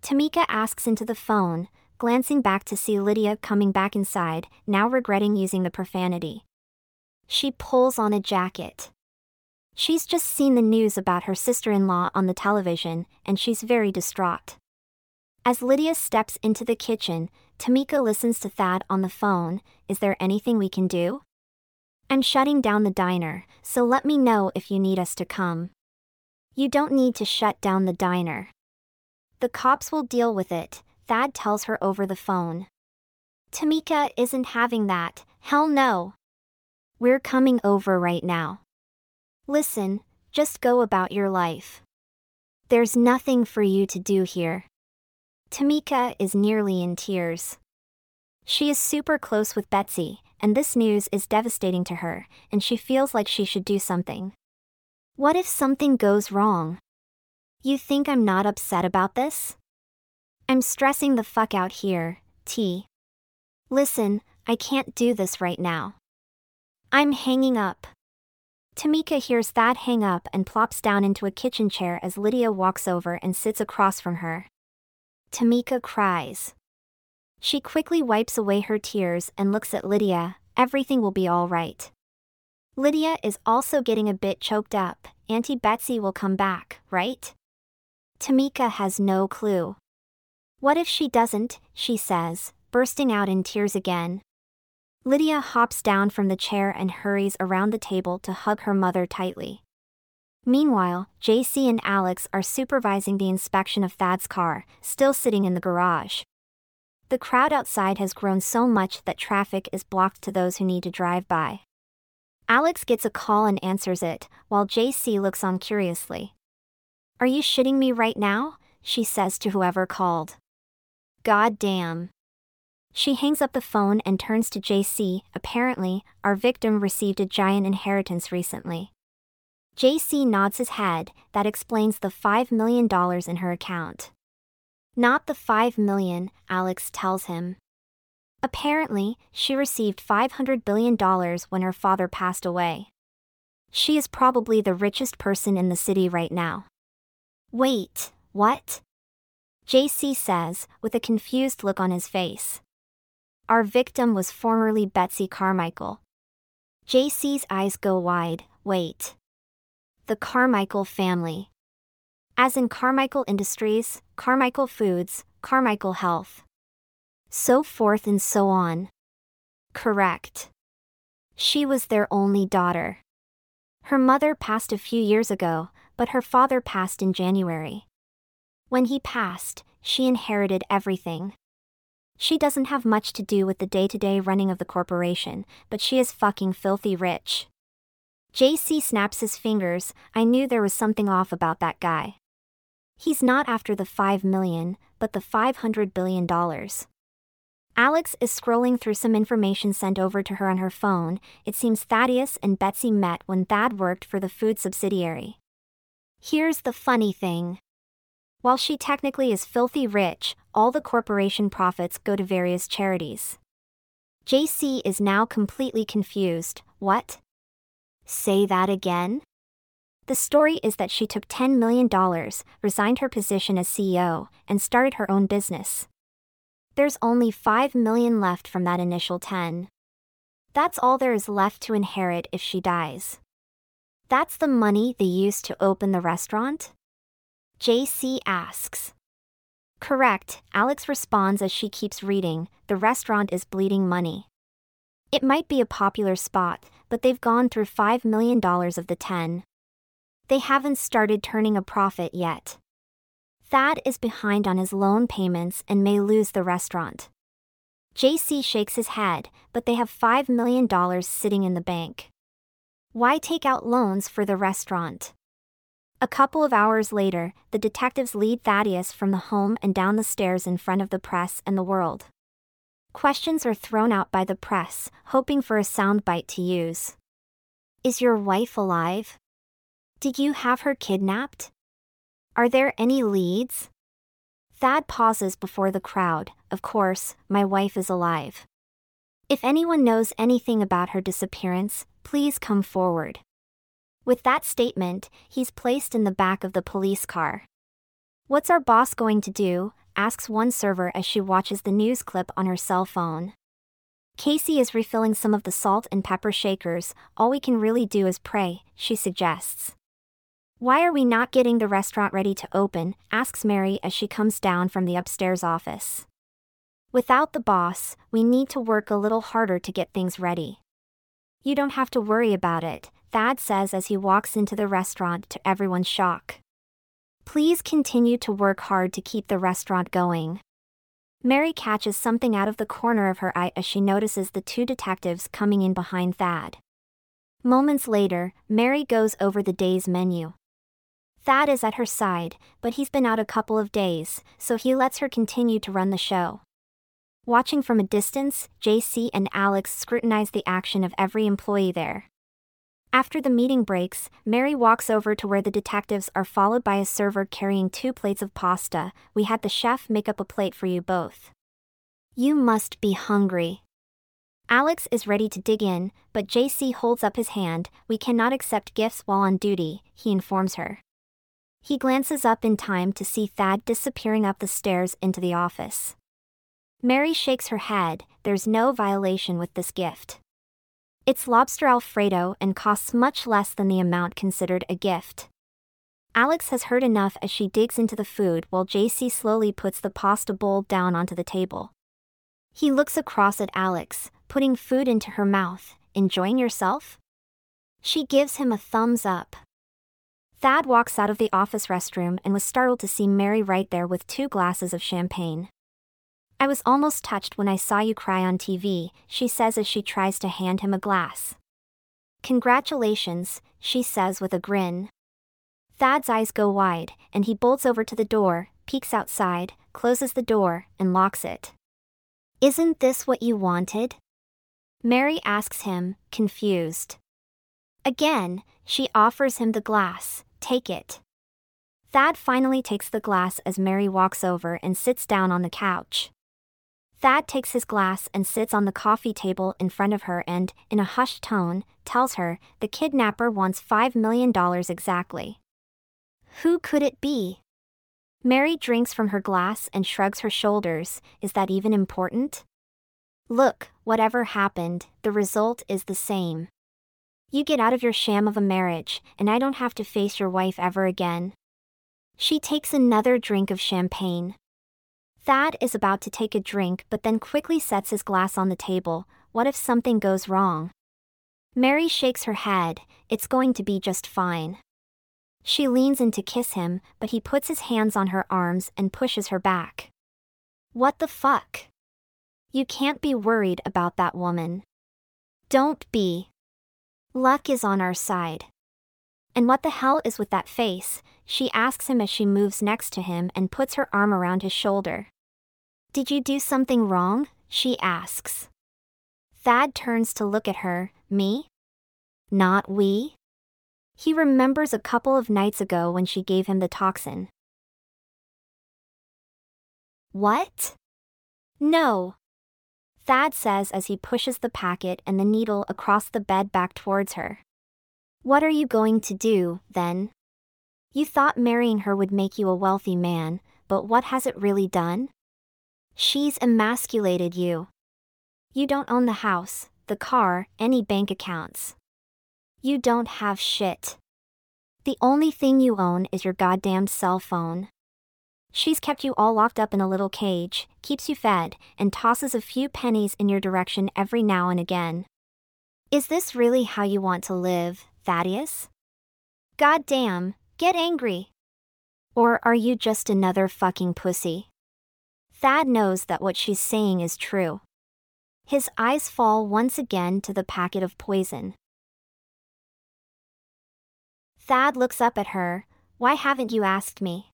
Tamika asks into the phone, glancing back to see Lydia coming back inside, now regretting using the profanity. She pulls on a jacket. She's just seen the news about her sister in law on the television, and she's very distraught. As Lydia steps into the kitchen, Tamika listens to Thad on the phone Is there anything we can do? I'm shutting down the diner, so let me know if you need us to come. You don't need to shut down the diner. The cops will deal with it, Thad tells her over the phone. Tamika isn't having that, hell no. We're coming over right now. Listen, just go about your life. There's nothing for you to do here. Tamika is nearly in tears. She is super close with Betsy, and this news is devastating to her, and she feels like she should do something. What if something goes wrong? You think I'm not upset about this? I'm stressing the fuck out here, T. Listen, I can't do this right now. I'm hanging up. Tamika hears Thad hang up and plops down into a kitchen chair as Lydia walks over and sits across from her. Tamika cries. She quickly wipes away her tears and looks at Lydia, everything will be all right. Lydia is also getting a bit choked up, Auntie Betsy will come back, right? Tamika has no clue. What if she doesn't, she says, bursting out in tears again. Lydia hops down from the chair and hurries around the table to hug her mother tightly. Meanwhile, JC and Alex are supervising the inspection of Thad's car, still sitting in the garage. The crowd outside has grown so much that traffic is blocked to those who need to drive by. Alex gets a call and answers it, while JC looks on curiously. Are you shitting me right now? she says to whoever called. God damn. She hangs up the phone and turns to JC. Apparently, our victim received a giant inheritance recently. JC nods his head, that explains the $5 million in her account. Not the 5 million, Alex tells him. Apparently, she received $500 billion when her father passed away. She is probably the richest person in the city right now. Wait, what? JC says, with a confused look on his face. Our victim was formerly Betsy Carmichael. JC's eyes go wide, wait. The Carmichael family. As in Carmichael Industries, Carmichael Foods, Carmichael Health. So forth and so on. Correct. She was their only daughter. Her mother passed a few years ago, but her father passed in January. When he passed, she inherited everything. She doesn't have much to do with the day to day running of the corporation, but she is fucking filthy rich. JC snaps his fingers, I knew there was something off about that guy. He's not after the 5 million, but the 500 billion dollars. Alex is scrolling through some information sent over to her on her phone. It seems Thaddeus and Betsy met when Thad worked for the food subsidiary. Here's the funny thing while she technically is filthy rich, all the corporation profits go to various charities. JC is now completely confused. What? Say that again? The story is that she took $10 million, resigned her position as CEO, and started her own business. There's only 5 million left from that initial 10. That's all there is left to inherit if she dies. That's the money they used to open the restaurant? JC asks. Correct, Alex responds as she keeps reading. The restaurant is bleeding money. It might be a popular spot, but they've gone through $5 million of the 10. They haven't started turning a profit yet. Thad is behind on his loan payments and may lose the restaurant. JC shakes his head, but they have $5 million sitting in the bank. Why take out loans for the restaurant? A couple of hours later, the detectives lead Thaddeus from the home and down the stairs in front of the press and the world. Questions are thrown out by the press, hoping for a soundbite to use. Is your wife alive? Did you have her kidnapped? Are there any leads? Thad pauses before the crowd. Of course, my wife is alive. If anyone knows anything about her disappearance, please come forward. With that statement, he's placed in the back of the police car. What's our boss going to do? asks one server as she watches the news clip on her cell phone. Casey is refilling some of the salt and pepper shakers, all we can really do is pray, she suggests. Why are we not getting the restaurant ready to open? asks Mary as she comes down from the upstairs office. Without the boss, we need to work a little harder to get things ready. You don't have to worry about it, Thad says as he walks into the restaurant to everyone's shock. Please continue to work hard to keep the restaurant going. Mary catches something out of the corner of her eye as she notices the two detectives coming in behind Thad. Moments later, Mary goes over the day's menu. Thad is at her side, but he's been out a couple of days, so he lets her continue to run the show. Watching from a distance, JC and Alex scrutinize the action of every employee there. After the meeting breaks, Mary walks over to where the detectives are followed by a server carrying two plates of pasta. We had the chef make up a plate for you both. You must be hungry. Alex is ready to dig in, but JC holds up his hand. We cannot accept gifts while on duty, he informs her. He glances up in time to see Thad disappearing up the stairs into the office. Mary shakes her head, there's no violation with this gift. It's lobster Alfredo and costs much less than the amount considered a gift. Alex has heard enough as she digs into the food while JC slowly puts the pasta bowl down onto the table. He looks across at Alex, putting food into her mouth. Enjoying yourself? She gives him a thumbs up. Thad walks out of the office restroom and was startled to see Mary right there with two glasses of champagne. I was almost touched when I saw you cry on TV, she says as she tries to hand him a glass. Congratulations, she says with a grin. Thad's eyes go wide, and he bolts over to the door, peeks outside, closes the door, and locks it. Isn't this what you wanted? Mary asks him, confused. Again, she offers him the glass, take it. Thad finally takes the glass as Mary walks over and sits down on the couch. Thad takes his glass and sits on the coffee table in front of her and, in a hushed tone, tells her the kidnapper wants $5 million exactly. Who could it be? Mary drinks from her glass and shrugs her shoulders. Is that even important? Look, whatever happened, the result is the same. You get out of your sham of a marriage, and I don't have to face your wife ever again. She takes another drink of champagne. Thad is about to take a drink but then quickly sets his glass on the table. What if something goes wrong? Mary shakes her head, it's going to be just fine. She leans in to kiss him, but he puts his hands on her arms and pushes her back. What the fuck? You can't be worried about that woman. Don't be. Luck is on our side. And what the hell is with that face? She asks him as she moves next to him and puts her arm around his shoulder. Did you do something wrong? She asks. Thad turns to look at her, me? Not we? He remembers a couple of nights ago when she gave him the toxin. What? No. Thad says as he pushes the packet and the needle across the bed back towards her. What are you going to do, then? You thought marrying her would make you a wealthy man, but what has it really done? She's emasculated you. You don't own the house, the car, any bank accounts. You don't have shit. The only thing you own is your goddamned cell phone. She's kept you all locked up in a little cage, keeps you fed, and tosses a few pennies in your direction every now and again. Is this really how you want to live, Thaddeus? God damn, get angry. Or are you just another fucking pussy? Thad knows that what she's saying is true. His eyes fall once again to the packet of poison. Thad looks up at her. Why haven't you asked me?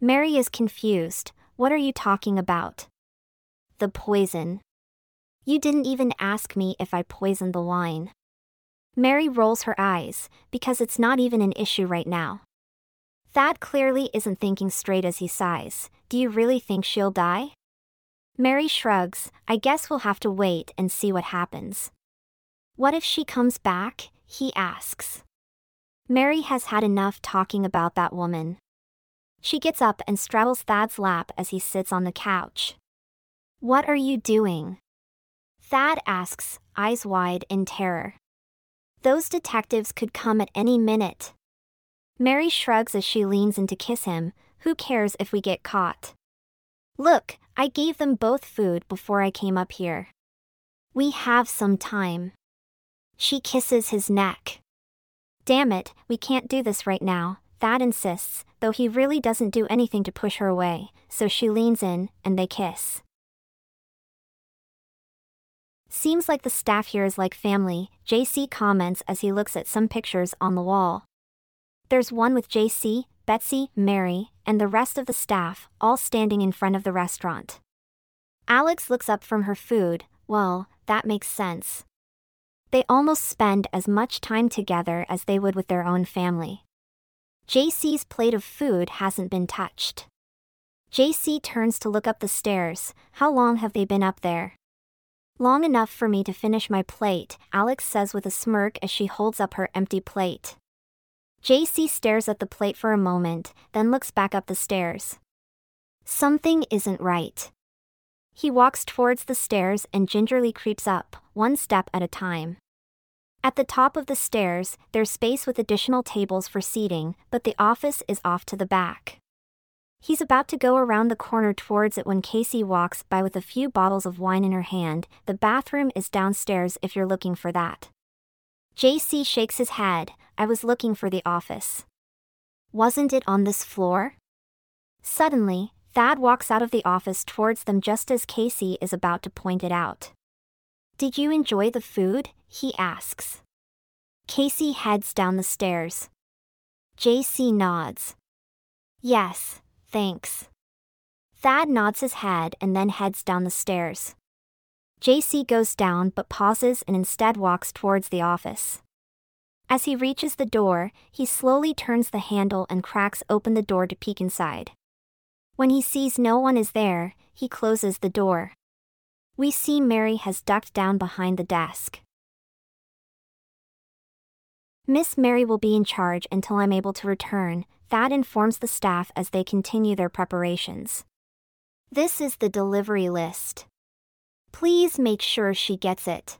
Mary is confused. What are you talking about? The poison. You didn't even ask me if I poisoned the wine. Mary rolls her eyes, because it's not even an issue right now. Thad clearly isn't thinking straight as he sighs. Do you really think she'll die? Mary shrugs, I guess we'll have to wait and see what happens. What if she comes back? He asks. Mary has had enough talking about that woman. She gets up and straddles Thad's lap as he sits on the couch. What are you doing? Thad asks, eyes wide in terror. Those detectives could come at any minute. Mary shrugs as she leans in to kiss him. Who cares if we get caught? Look, I gave them both food before I came up here. We have some time. She kisses his neck. Damn it, we can't do this right now, Thad insists, though he really doesn't do anything to push her away, so she leans in, and they kiss. Seems like the staff here is like family, JC comments as he looks at some pictures on the wall. There's one with JC, Betsy, Mary, and the rest of the staff, all standing in front of the restaurant. Alex looks up from her food, well, that makes sense. They almost spend as much time together as they would with their own family. JC's plate of food hasn't been touched. JC turns to look up the stairs. How long have they been up there? Long enough for me to finish my plate, Alex says with a smirk as she holds up her empty plate. JC stares at the plate for a moment, then looks back up the stairs. Something isn't right. He walks towards the stairs and gingerly creeps up, one step at a time. At the top of the stairs, there's space with additional tables for seating, but the office is off to the back. He's about to go around the corner towards it when Casey walks by with a few bottles of wine in her hand. The bathroom is downstairs if you're looking for that. JC shakes his head, I was looking for the office. Wasn't it on this floor? Suddenly, Thad walks out of the office towards them just as Casey is about to point it out. Did you enjoy the food? he asks. Casey heads down the stairs. JC nods. Yes, thanks. Thad nods his head and then heads down the stairs. JC goes down but pauses and instead walks towards the office. As he reaches the door, he slowly turns the handle and cracks open the door to peek inside. When he sees no one is there, he closes the door. We see Mary has ducked down behind the desk. Miss Mary will be in charge until I'm able to return, Thad informs the staff as they continue their preparations. This is the delivery list. Please make sure she gets it.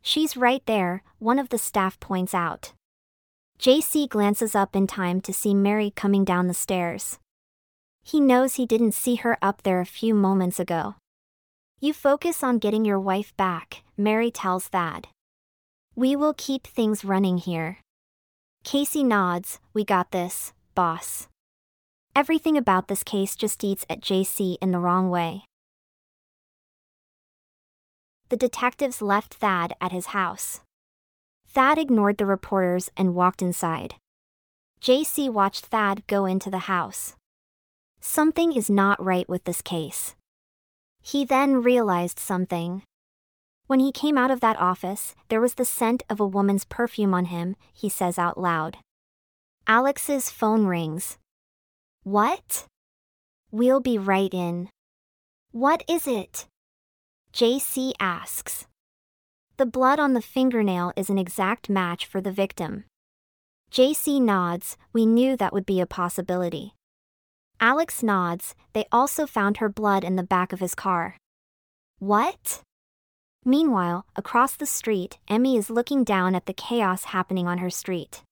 She's right there, one of the staff points out. JC glances up in time to see Mary coming down the stairs. He knows he didn't see her up there a few moments ago. You focus on getting your wife back, Mary tells Thad. We will keep things running here. Casey nods, we got this, boss. Everything about this case just eats at JC in the wrong way the detectives left Thad at his house. Thad ignored the reporters and walked inside. JC watched Thad go into the house. Something is not right with this case. He then realized something. When he came out of that office, there was the scent of a woman's perfume on him, he says out loud. Alex's phone rings. What? We'll be right in. What is it? JC asks. The blood on the fingernail is an exact match for the victim. JC nods, we knew that would be a possibility. Alex nods, they also found her blood in the back of his car. What? Meanwhile, across the street, Emmy is looking down at the chaos happening on her street.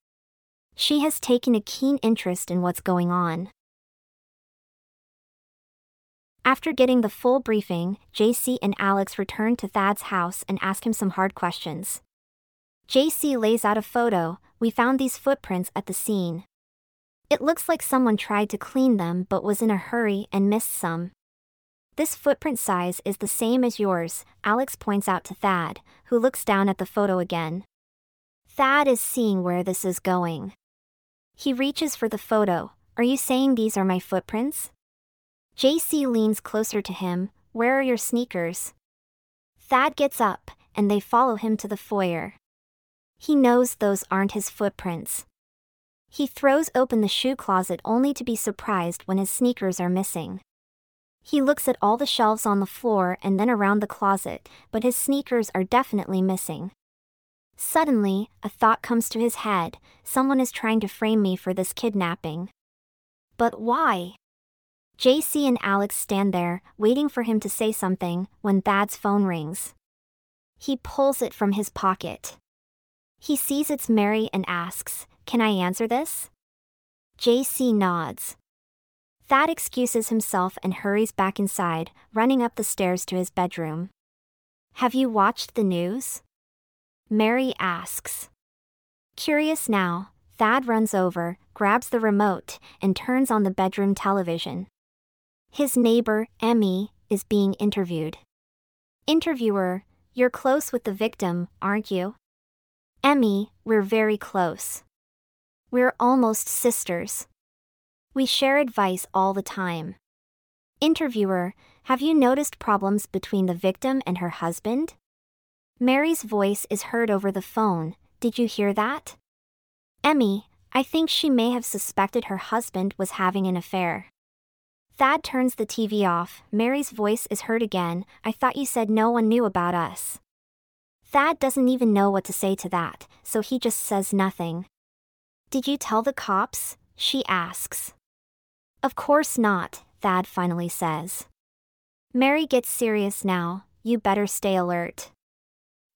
She has taken a keen interest in what's going on. After getting the full briefing, JC and Alex return to Thad's house and ask him some hard questions. JC lays out a photo, we found these footprints at the scene. It looks like someone tried to clean them but was in a hurry and missed some. This footprint size is the same as yours, Alex points out to Thad, who looks down at the photo again. Thad is seeing where this is going. He reaches for the photo. Are you saying these are my footprints? JC leans closer to him. Where are your sneakers? Thad gets up, and they follow him to the foyer. He knows those aren't his footprints. He throws open the shoe closet only to be surprised when his sneakers are missing. He looks at all the shelves on the floor and then around the closet, but his sneakers are definitely missing. Suddenly, a thought comes to his head someone is trying to frame me for this kidnapping. But why? JC and Alex stand there, waiting for him to say something, when Thad's phone rings. He pulls it from his pocket. He sees it's Mary and asks, Can I answer this? JC nods. Thad excuses himself and hurries back inside, running up the stairs to his bedroom. Have you watched the news? Mary asks. Curious now, Thad runs over, grabs the remote, and turns on the bedroom television. His neighbor, Emmy, is being interviewed. Interviewer, you're close with the victim, aren't you? Emmy, we're very close. We're almost sisters. We share advice all the time. Interviewer, have you noticed problems between the victim and her husband? Mary's voice is heard over the phone. Did you hear that? Emmy, I think she may have suspected her husband was having an affair. Thad turns the TV off. Mary's voice is heard again. I thought you said no one knew about us. Thad doesn't even know what to say to that, so he just says nothing. Did you tell the cops? She asks. Of course not, Thad finally says. Mary gets serious now. You better stay alert.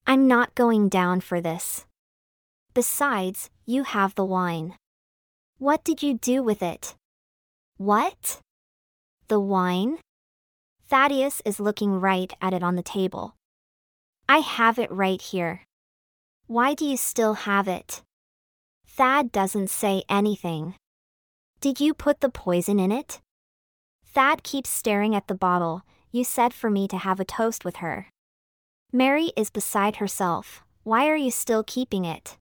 I'm not going down for this. Besides, you have the wine. What did you do with it? What? The wine? Thaddeus is looking right at it on the table. I have it right here. Why do you still have it? Thad doesn't say anything. Did you put the poison in it? Thad keeps staring at the bottle. You said for me to have a toast with her. Mary is beside herself. Why are you still keeping it?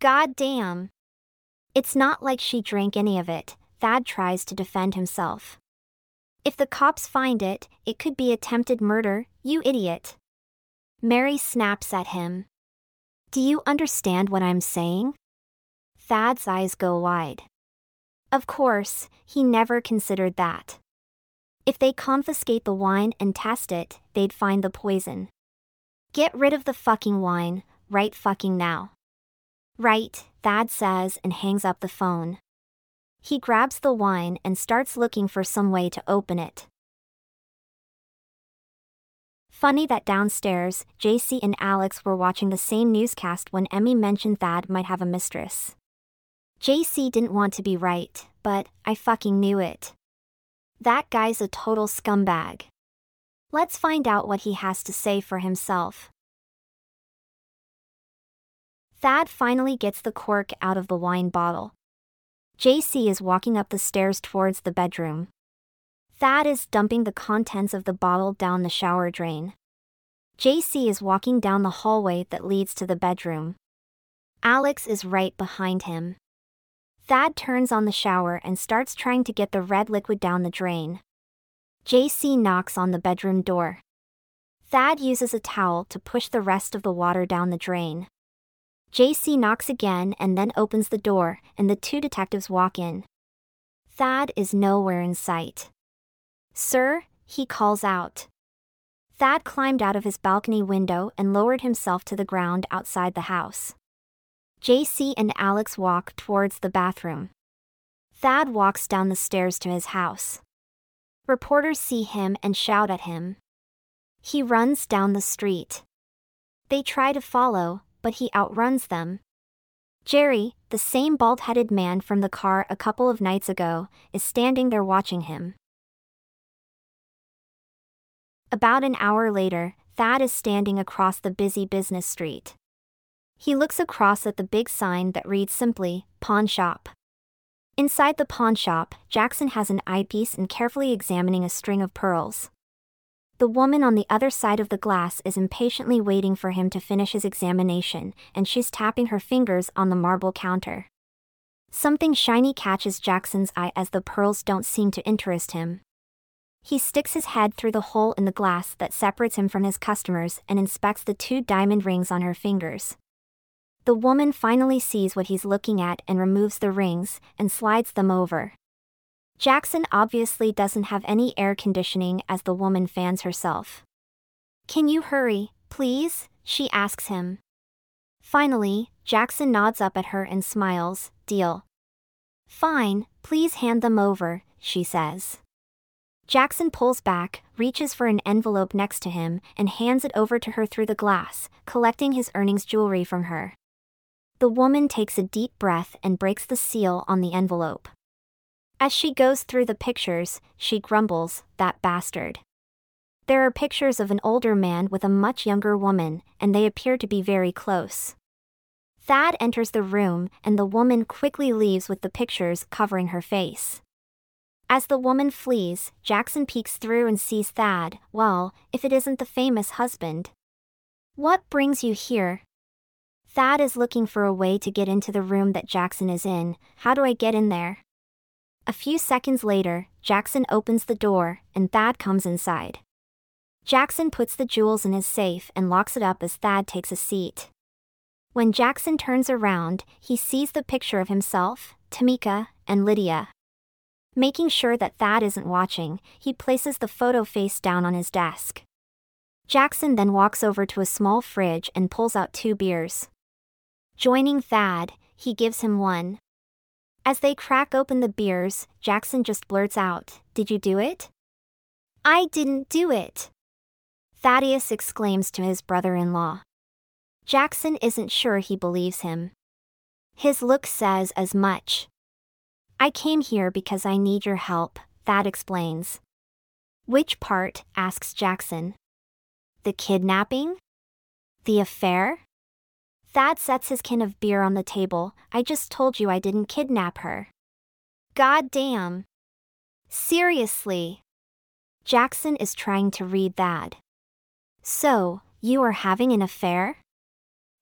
God damn. It's not like she drank any of it, Thad tries to defend himself. If the cops find it, it could be attempted murder, you idiot. Mary snaps at him. Do you understand what I'm saying? Thad's eyes go wide. Of course, he never considered that. If they confiscate the wine and test it, they'd find the poison. Get rid of the fucking wine, right fucking now. Right, Thad says and hangs up the phone. He grabs the wine and starts looking for some way to open it. Funny that downstairs, JC and Alex were watching the same newscast when Emmy mentioned Thad might have a mistress. JC didn't want to be right, but I fucking knew it. That guy's a total scumbag. Let's find out what he has to say for himself. Thad finally gets the cork out of the wine bottle. JC is walking up the stairs towards the bedroom. Thad is dumping the contents of the bottle down the shower drain. JC is walking down the hallway that leads to the bedroom. Alex is right behind him. Thad turns on the shower and starts trying to get the red liquid down the drain. JC knocks on the bedroom door. Thad uses a towel to push the rest of the water down the drain. JC knocks again and then opens the door, and the two detectives walk in. Thad is nowhere in sight. Sir, he calls out. Thad climbed out of his balcony window and lowered himself to the ground outside the house. JC and Alex walk towards the bathroom. Thad walks down the stairs to his house. Reporters see him and shout at him. He runs down the street. They try to follow, but he outruns them. Jerry, the same bald headed man from the car a couple of nights ago, is standing there watching him. About an hour later, Thad is standing across the busy business street. He looks across at the big sign that reads simply, Pawn Shop. Inside the pawn shop, Jackson has an eyepiece and carefully examining a string of pearls. The woman on the other side of the glass is impatiently waiting for him to finish his examination, and she's tapping her fingers on the marble counter. Something shiny catches Jackson's eye as the pearls don't seem to interest him. He sticks his head through the hole in the glass that separates him from his customers and inspects the two diamond rings on her fingers. The woman finally sees what he's looking at and removes the rings and slides them over. Jackson obviously doesn't have any air conditioning as the woman fans herself. Can you hurry, please? she asks him. Finally, Jackson nods up at her and smiles, deal. Fine, please hand them over, she says. Jackson pulls back, reaches for an envelope next to him, and hands it over to her through the glass, collecting his earnings jewelry from her. The woman takes a deep breath and breaks the seal on the envelope. As she goes through the pictures, she grumbles, that bastard. There are pictures of an older man with a much younger woman, and they appear to be very close. Thad enters the room, and the woman quickly leaves with the pictures covering her face. As the woman flees, Jackson peeks through and sees Thad, well, if it isn't the famous husband. What brings you here? Thad is looking for a way to get into the room that Jackson is in. How do I get in there? A few seconds later, Jackson opens the door, and Thad comes inside. Jackson puts the jewels in his safe and locks it up as Thad takes a seat. When Jackson turns around, he sees the picture of himself, Tamika, and Lydia. Making sure that Thad isn't watching, he places the photo face down on his desk. Jackson then walks over to a small fridge and pulls out two beers. Joining Thad, he gives him one. As they crack open the beers, Jackson just blurts out, Did you do it? I didn't do it. Thaddeus exclaims to his brother in law. Jackson isn't sure he believes him. His look says as much. I came here because I need your help, Thad explains. Which part? asks Jackson. The kidnapping? The affair? Thad sets his can of beer on the table. I just told you I didn't kidnap her. God damn. Seriously. Jackson is trying to read Thad. So, you are having an affair?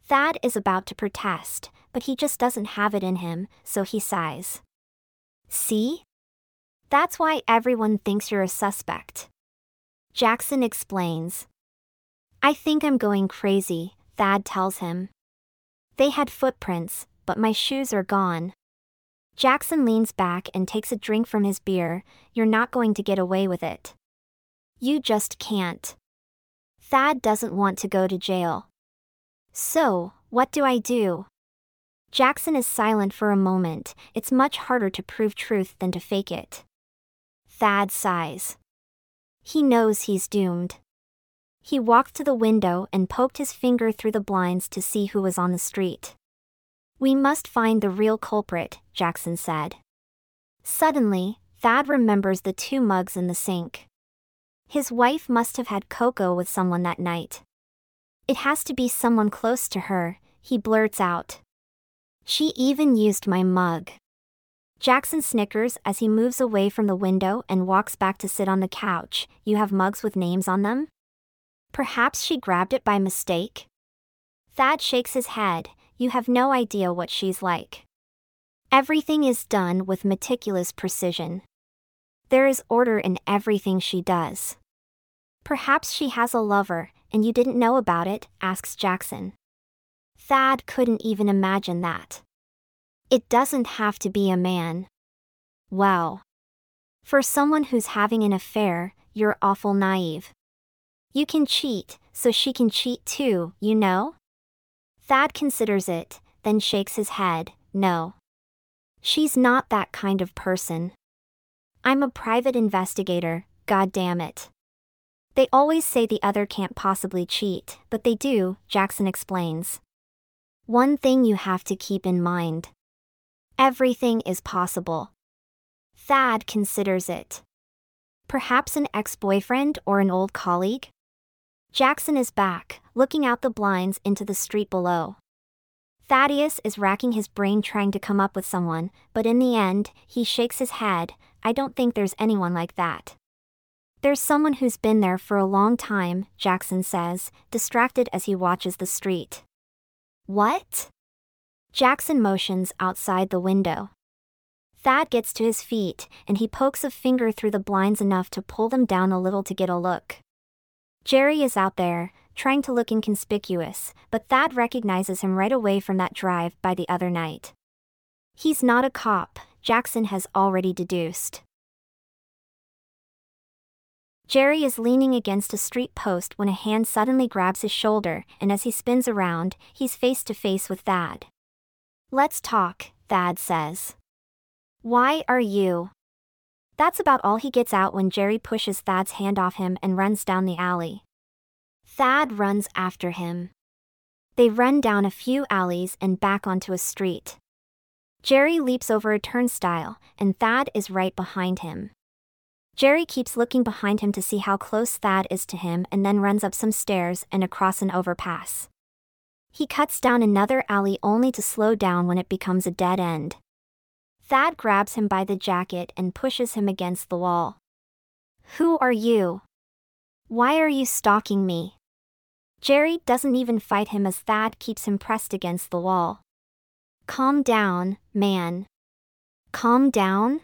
Thad is about to protest, but he just doesn't have it in him, so he sighs. See? That's why everyone thinks you're a suspect. Jackson explains. I think I'm going crazy, Thad tells him. They had footprints, but my shoes are gone. Jackson leans back and takes a drink from his beer. You're not going to get away with it. You just can't. Thad doesn't want to go to jail. So, what do I do? Jackson is silent for a moment. It's much harder to prove truth than to fake it. Thad sighs. He knows he's doomed. He walked to the window and poked his finger through the blinds to see who was on the street. We must find the real culprit, Jackson said. Suddenly, Thad remembers the two mugs in the sink. His wife must have had cocoa with someone that night. It has to be someone close to her, he blurts out. She even used my mug. Jackson snickers as he moves away from the window and walks back to sit on the couch. You have mugs with names on them? Perhaps she grabbed it by mistake? Thad shakes his head, you have no idea what she's like. Everything is done with meticulous precision. There is order in everything she does. Perhaps she has a lover, and you didn't know about it, asks Jackson. Thad couldn't even imagine that. It doesn't have to be a man. Wow. For someone who's having an affair, you're awful naive. You can cheat, so she can cheat too, you know? Thad considers it, then shakes his head, no. She's not that kind of person. I'm a private investigator, god damn it. They always say the other can't possibly cheat, but they do, Jackson explains. One thing you have to keep in mind everything is possible. Thad considers it. Perhaps an ex boyfriend or an old colleague? Jackson is back, looking out the blinds into the street below. Thaddeus is racking his brain trying to come up with someone, but in the end, he shakes his head. I don't think there's anyone like that. There's someone who's been there for a long time, Jackson says, distracted as he watches the street. What? Jackson motions outside the window. Thad gets to his feet, and he pokes a finger through the blinds enough to pull them down a little to get a look. Jerry is out there, trying to look inconspicuous, but Thad recognizes him right away from that drive by the other night. He's not a cop, Jackson has already deduced. Jerry is leaning against a street post when a hand suddenly grabs his shoulder, and as he spins around, he's face to face with Thad. Let's talk, Thad says. Why are you? That's about all he gets out when Jerry pushes Thad's hand off him and runs down the alley. Thad runs after him. They run down a few alleys and back onto a street. Jerry leaps over a turnstile, and Thad is right behind him. Jerry keeps looking behind him to see how close Thad is to him and then runs up some stairs and across an overpass. He cuts down another alley only to slow down when it becomes a dead end. Thad grabs him by the jacket and pushes him against the wall. Who are you? Why are you stalking me? Jerry doesn't even fight him as Thad keeps him pressed against the wall. Calm down, man. Calm down?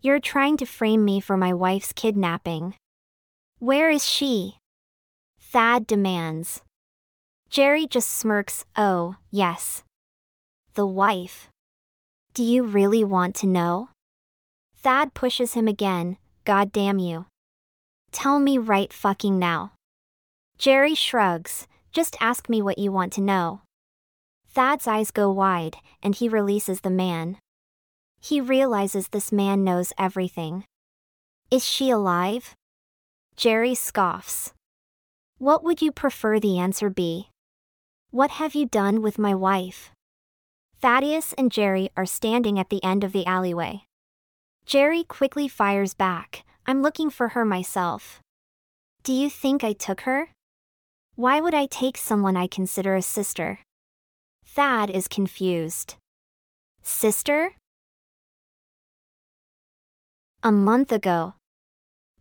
You're trying to frame me for my wife's kidnapping. Where is she? Thad demands. Jerry just smirks, oh, yes. The wife. Do you really want to know? Thad pushes him again, god damn you. Tell me right fucking now. Jerry shrugs, just ask me what you want to know. Thad's eyes go wide, and he releases the man. He realizes this man knows everything. Is she alive? Jerry scoffs. What would you prefer the answer be? What have you done with my wife? Thaddeus and Jerry are standing at the end of the alleyway. Jerry quickly fires back, I'm looking for her myself. Do you think I took her? Why would I take someone I consider a sister? Thad is confused. Sister? A month ago.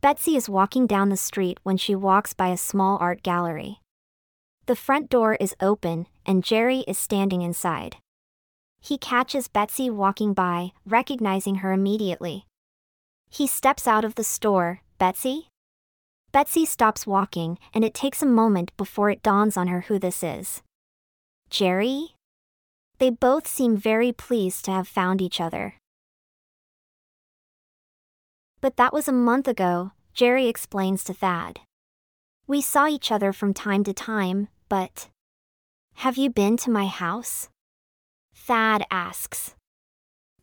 Betsy is walking down the street when she walks by a small art gallery. The front door is open, and Jerry is standing inside. He catches Betsy walking by, recognizing her immediately. He steps out of the store, Betsy? Betsy stops walking, and it takes a moment before it dawns on her who this is. Jerry? They both seem very pleased to have found each other. But that was a month ago, Jerry explains to Thad. We saw each other from time to time, but. Have you been to my house? Thad asks.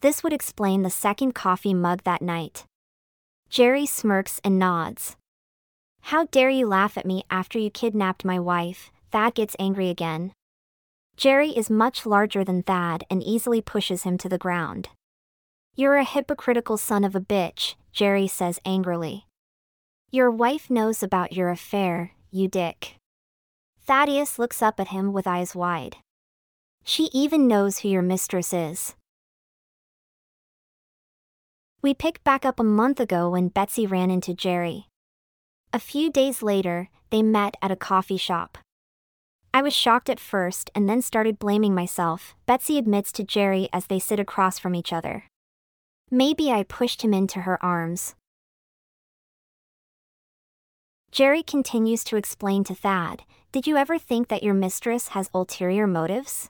This would explain the second coffee mug that night. Jerry smirks and nods. How dare you laugh at me after you kidnapped my wife? Thad gets angry again. Jerry is much larger than Thad and easily pushes him to the ground. You're a hypocritical son of a bitch, Jerry says angrily. Your wife knows about your affair, you dick. Thaddeus looks up at him with eyes wide. She even knows who your mistress is. We picked back up a month ago when Betsy ran into Jerry. A few days later, they met at a coffee shop. I was shocked at first and then started blaming myself, Betsy admits to Jerry as they sit across from each other. Maybe I pushed him into her arms. Jerry continues to explain to Thad Did you ever think that your mistress has ulterior motives?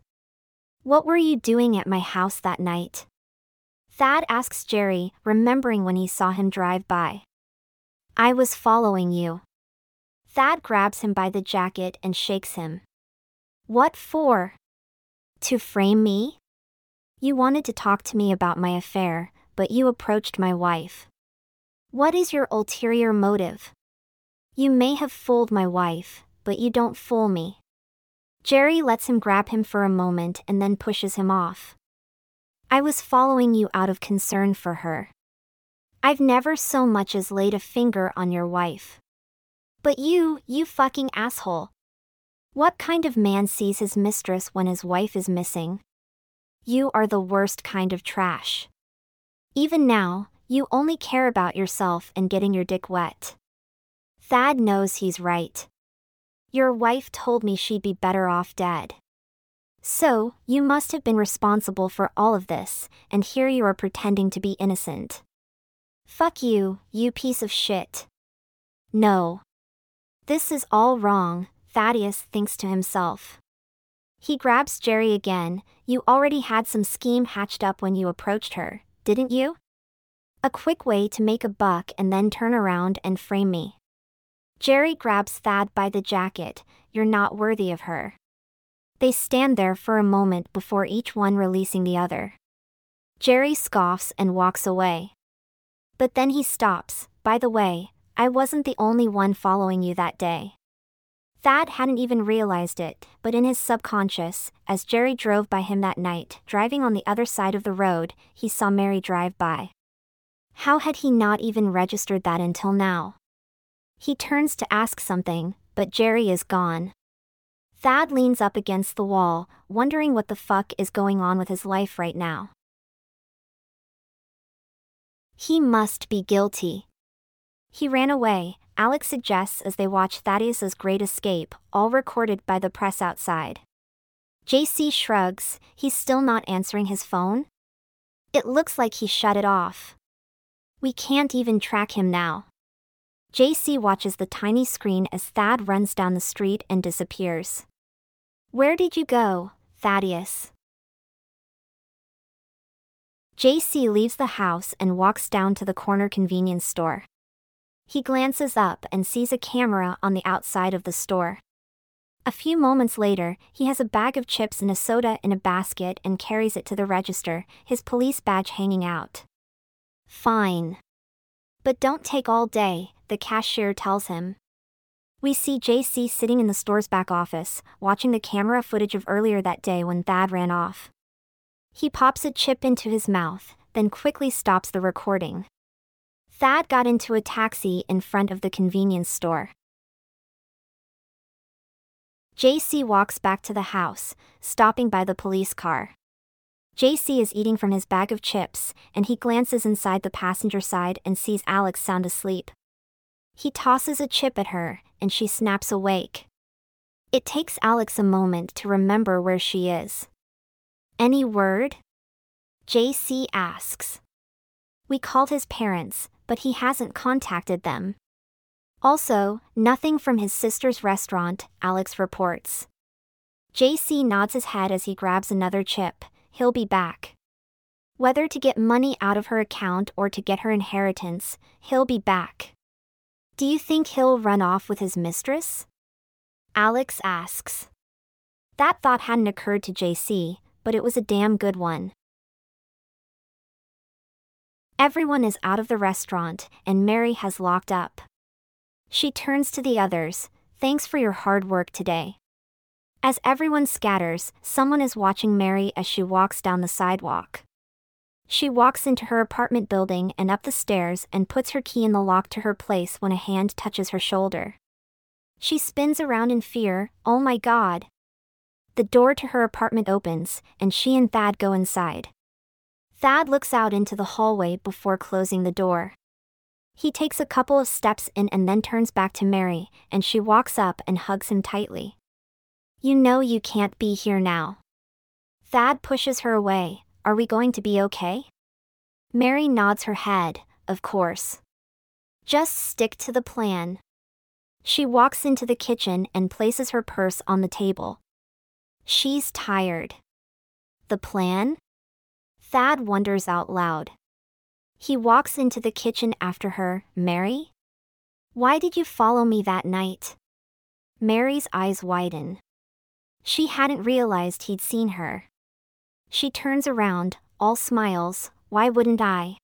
What were you doing at my house that night? Thad asks Jerry, remembering when he saw him drive by. I was following you. Thad grabs him by the jacket and shakes him. What for? To frame me? You wanted to talk to me about my affair, but you approached my wife. What is your ulterior motive? You may have fooled my wife, but you don't fool me. Jerry lets him grab him for a moment and then pushes him off. I was following you out of concern for her. I've never so much as laid a finger on your wife. But you, you fucking asshole. What kind of man sees his mistress when his wife is missing? You are the worst kind of trash. Even now, you only care about yourself and getting your dick wet. Thad knows he's right. Your wife told me she'd be better off dead. So, you must have been responsible for all of this, and here you are pretending to be innocent. Fuck you, you piece of shit. No. This is all wrong, Thaddeus thinks to himself. He grabs Jerry again. You already had some scheme hatched up when you approached her, didn't you? A quick way to make a buck and then turn around and frame me. Jerry grabs Thad by the jacket. You're not worthy of her. They stand there for a moment before each one releasing the other. Jerry scoffs and walks away. But then he stops. By the way, I wasn't the only one following you that day. Thad hadn't even realized it, but in his subconscious, as Jerry drove by him that night, driving on the other side of the road, he saw Mary drive by. How had he not even registered that until now? He turns to ask something, but Jerry is gone. Thad leans up against the wall, wondering what the fuck is going on with his life right now. He must be guilty. He ran away, Alex suggests as they watch Thaddeus's great escape, all recorded by the press outside. JC shrugs, he's still not answering his phone? It looks like he shut it off. We can't even track him now. JC watches the tiny screen as Thad runs down the street and disappears. Where did you go, Thaddeus? JC leaves the house and walks down to the corner convenience store. He glances up and sees a camera on the outside of the store. A few moments later, he has a bag of chips and a soda in a basket and carries it to the register, his police badge hanging out. Fine. But don't take all day, the cashier tells him. We see JC sitting in the store's back office, watching the camera footage of earlier that day when Thad ran off. He pops a chip into his mouth, then quickly stops the recording. Thad got into a taxi in front of the convenience store. JC walks back to the house, stopping by the police car. JC is eating from his bag of chips, and he glances inside the passenger side and sees Alex sound asleep. He tosses a chip at her, and she snaps awake. It takes Alex a moment to remember where she is. Any word? JC asks. We called his parents, but he hasn't contacted them. Also, nothing from his sister's restaurant, Alex reports. JC nods his head as he grabs another chip, he'll be back. Whether to get money out of her account or to get her inheritance, he'll be back. Do you think he'll run off with his mistress? Alex asks. That thought hadn't occurred to JC, but it was a damn good one. Everyone is out of the restaurant, and Mary has locked up. She turns to the others, thanks for your hard work today. As everyone scatters, someone is watching Mary as she walks down the sidewalk. She walks into her apartment building and up the stairs and puts her key in the lock to her place when a hand touches her shoulder. She spins around in fear, oh my god. The door to her apartment opens, and she and Thad go inside. Thad looks out into the hallway before closing the door. He takes a couple of steps in and then turns back to Mary, and she walks up and hugs him tightly. You know you can't be here now. Thad pushes her away. Are we going to be okay? Mary nods her head, of course. Just stick to the plan. She walks into the kitchen and places her purse on the table. She's tired. The plan? Thad wonders out loud. He walks into the kitchen after her. Mary? Why did you follow me that night? Mary's eyes widen. She hadn't realized he'd seen her. She turns around, all smiles. Why wouldn't I?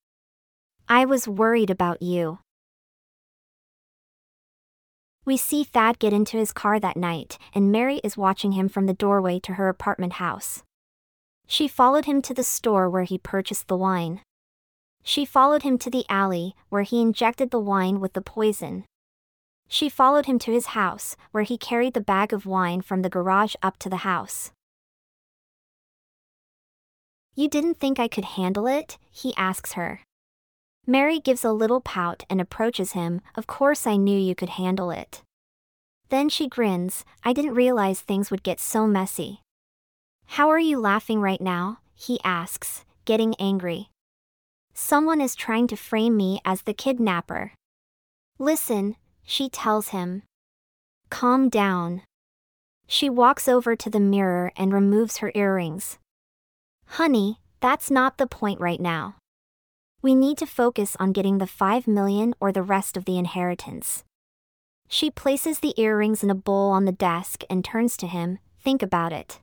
I was worried about you. We see Thad get into his car that night, and Mary is watching him from the doorway to her apartment house. She followed him to the store where he purchased the wine. She followed him to the alley, where he injected the wine with the poison. She followed him to his house, where he carried the bag of wine from the garage up to the house. You didn't think I could handle it? he asks her. Mary gives a little pout and approaches him. Of course, I knew you could handle it. Then she grins, I didn't realize things would get so messy. How are you laughing right now? he asks, getting angry. Someone is trying to frame me as the kidnapper. Listen, she tells him. Calm down. She walks over to the mirror and removes her earrings. Honey, that's not the point right now. We need to focus on getting the 5 million or the rest of the inheritance. She places the earrings in a bowl on the desk and turns to him, think about it.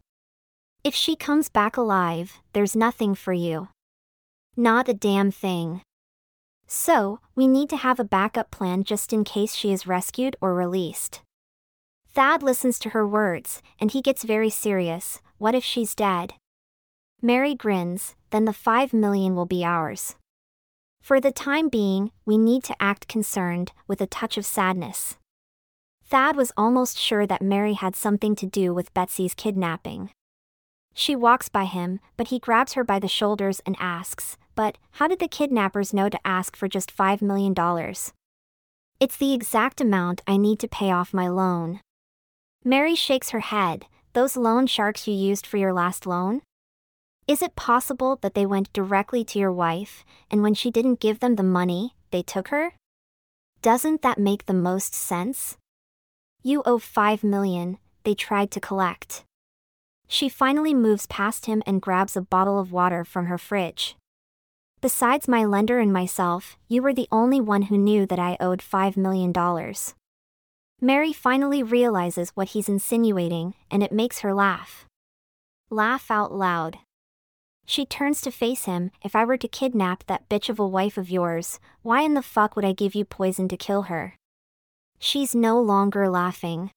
If she comes back alive, there's nothing for you. Not a damn thing. So, we need to have a backup plan just in case she is rescued or released. Thad listens to her words, and he gets very serious. What if she's dead? Mary grins, then the 5 million will be ours. For the time being, we need to act concerned, with a touch of sadness. Thad was almost sure that Mary had something to do with Betsy's kidnapping. She walks by him, but he grabs her by the shoulders and asks, But, how did the kidnappers know to ask for just $5 million? It's the exact amount I need to pay off my loan. Mary shakes her head, Those loan sharks you used for your last loan? Is it possible that they went directly to your wife, and when she didn't give them the money, they took her? Doesn't that make the most sense? You owe 5 million, they tried to collect. She finally moves past him and grabs a bottle of water from her fridge. Besides my lender and myself, you were the only one who knew that I owed $5 million. Mary finally realizes what he's insinuating, and it makes her laugh. Laugh out loud. She turns to face him. If I were to kidnap that bitch of a wife of yours, why in the fuck would I give you poison to kill her? She's no longer laughing.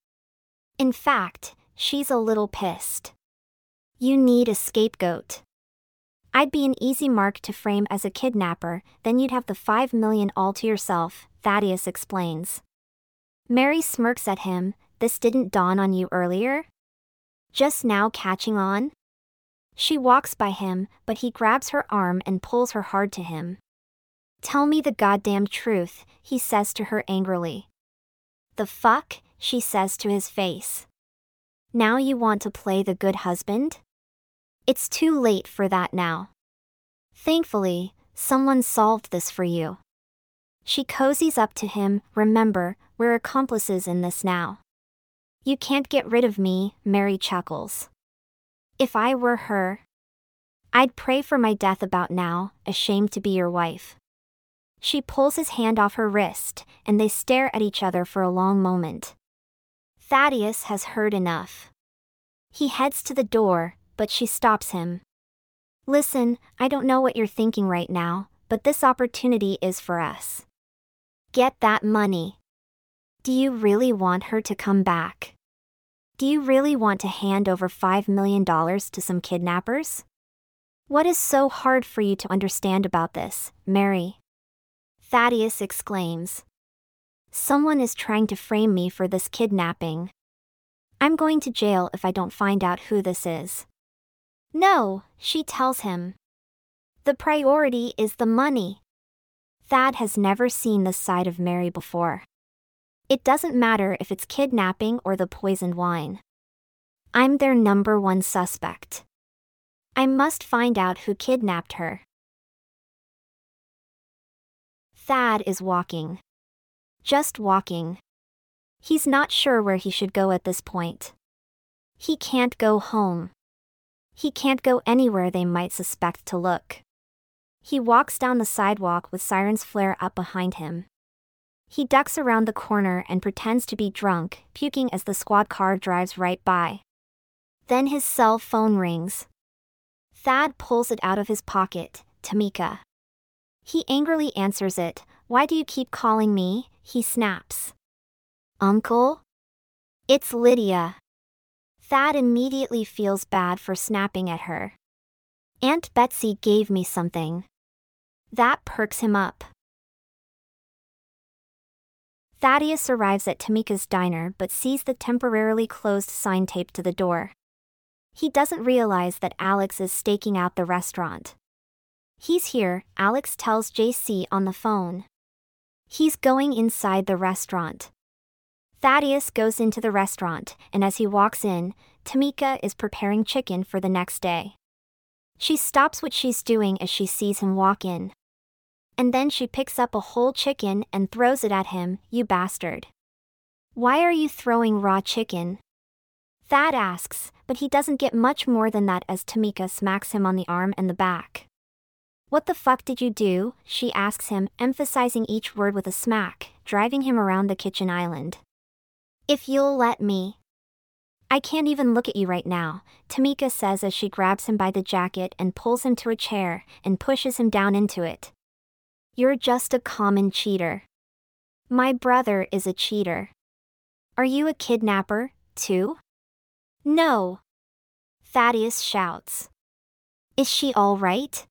In fact, she's a little pissed. You need a scapegoat. I'd be an easy mark to frame as a kidnapper, then you'd have the five million all to yourself, Thaddeus explains. Mary smirks at him, this didn't dawn on you earlier? Just now catching on? She walks by him, but he grabs her arm and pulls her hard to him. Tell me the goddamn truth, he says to her angrily. The fuck, she says to his face. Now you want to play the good husband? It's too late for that now. Thankfully, someone solved this for you. She cozies up to him, remember, we're accomplices in this now. You can't get rid of me, Mary chuckles. If I were her, I'd pray for my death about now, ashamed to be your wife. She pulls his hand off her wrist, and they stare at each other for a long moment. Thaddeus has heard enough. He heads to the door, but she stops him. Listen, I don't know what you're thinking right now, but this opportunity is for us. Get that money. Do you really want her to come back? Do you really want to hand over $5 million to some kidnappers? What is so hard for you to understand about this, Mary? Thaddeus exclaims. Someone is trying to frame me for this kidnapping. I'm going to jail if I don't find out who this is. No, she tells him. The priority is the money. Thad has never seen this side of Mary before. It doesn't matter if it's kidnapping or the poisoned wine. I'm their number one suspect. I must find out who kidnapped her. Thad is walking. Just walking. He's not sure where he should go at this point. He can't go home. He can't go anywhere they might suspect to look. He walks down the sidewalk with sirens flare up behind him. He ducks around the corner and pretends to be drunk, puking as the squad car drives right by. Then his cell phone rings. Thad pulls it out of his pocket, Tamika. He angrily answers it, Why do you keep calling me? He snaps. Uncle? It's Lydia. Thad immediately feels bad for snapping at her. Aunt Betsy gave me something. That perks him up. Thaddeus arrives at Tamika's diner but sees the temporarily closed sign taped to the door. He doesn't realize that Alex is staking out the restaurant. He's here, Alex tells JC on the phone. He's going inside the restaurant. Thaddeus goes into the restaurant, and as he walks in, Tamika is preparing chicken for the next day. She stops what she's doing as she sees him walk in. And then she picks up a whole chicken and throws it at him, you bastard. Why are you throwing raw chicken? Thad asks, but he doesn't get much more than that as Tamika smacks him on the arm and the back. What the fuck did you do? she asks him, emphasizing each word with a smack, driving him around the kitchen island. If you'll let me. I can't even look at you right now, Tamika says as she grabs him by the jacket and pulls him to a chair and pushes him down into it. You're just a common cheater. My brother is a cheater. Are you a kidnapper, too? No. Thaddeus shouts. Is she all right?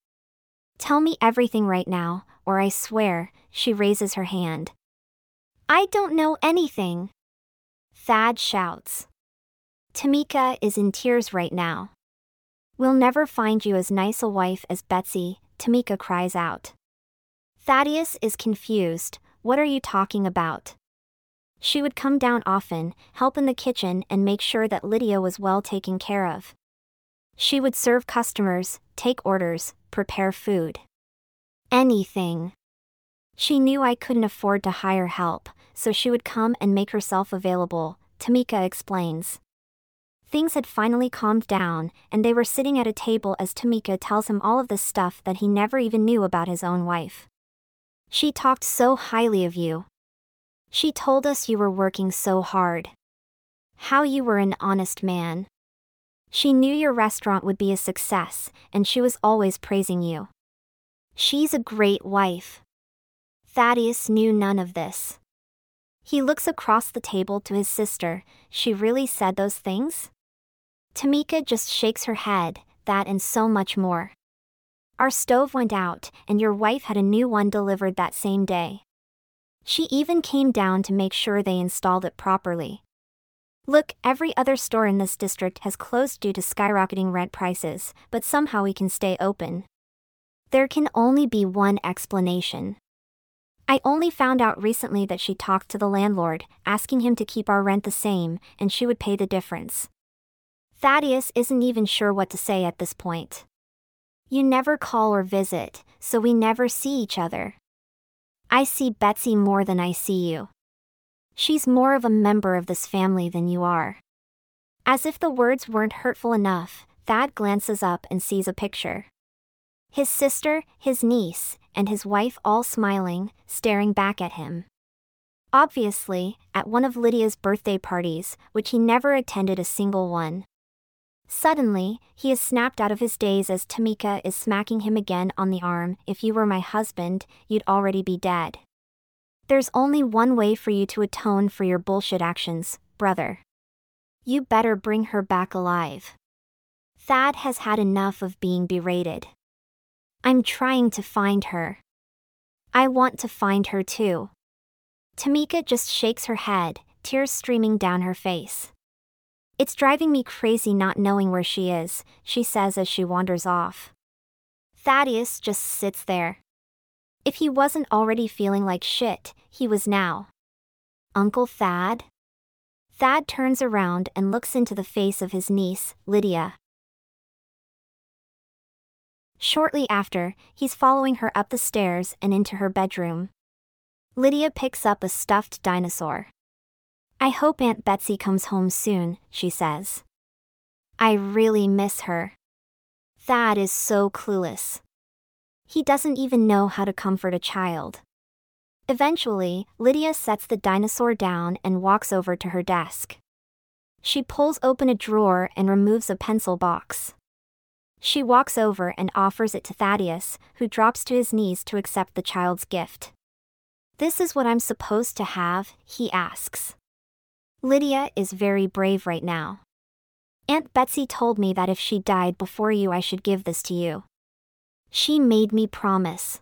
Tell me everything right now, or I swear, she raises her hand. I don't know anything. Thad shouts. Tamika is in tears right now. We'll never find you as nice a wife as Betsy, Tamika cries out. Thaddeus is confused, what are you talking about? She would come down often, help in the kitchen, and make sure that Lydia was well taken care of. She would serve customers, take orders, prepare food. Anything. She knew I couldn't afford to hire help, so she would come and make herself available, Tamika explains. Things had finally calmed down, and they were sitting at a table as Tamika tells him all of the stuff that he never even knew about his own wife. She talked so highly of you. She told us you were working so hard. How you were an honest man. She knew your restaurant would be a success, and she was always praising you. She's a great wife. Thaddeus knew none of this. He looks across the table to his sister. She really said those things? Tamika just shakes her head, that and so much more. Our stove went out, and your wife had a new one delivered that same day. She even came down to make sure they installed it properly. Look, every other store in this district has closed due to skyrocketing rent prices, but somehow we can stay open. There can only be one explanation. I only found out recently that she talked to the landlord, asking him to keep our rent the same, and she would pay the difference. Thaddeus isn't even sure what to say at this point. You never call or visit, so we never see each other. I see Betsy more than I see you. She's more of a member of this family than you are. As if the words weren't hurtful enough, Thad glances up and sees a picture. His sister, his niece, and his wife all smiling, staring back at him. Obviously, at one of Lydia's birthday parties, which he never attended a single one. Suddenly, he is snapped out of his daze as Tamika is smacking him again on the arm. If you were my husband, you'd already be dead. There's only one way for you to atone for your bullshit actions, brother. You better bring her back alive. Thad has had enough of being berated. I'm trying to find her. I want to find her too. Tamika just shakes her head, tears streaming down her face. It's driving me crazy not knowing where she is, she says as she wanders off. Thaddeus just sits there. If he wasn't already feeling like shit, he was now. Uncle Thad? Thad turns around and looks into the face of his niece, Lydia. Shortly after, he's following her up the stairs and into her bedroom. Lydia picks up a stuffed dinosaur. I hope Aunt Betsy comes home soon, she says. I really miss her. Thad is so clueless. He doesn't even know how to comfort a child. Eventually, Lydia sets the dinosaur down and walks over to her desk. She pulls open a drawer and removes a pencil box. She walks over and offers it to Thaddeus, who drops to his knees to accept the child's gift. This is what I'm supposed to have, he asks. Lydia is very brave right now. Aunt Betsy told me that if she died before you, I should give this to you. She made me promise.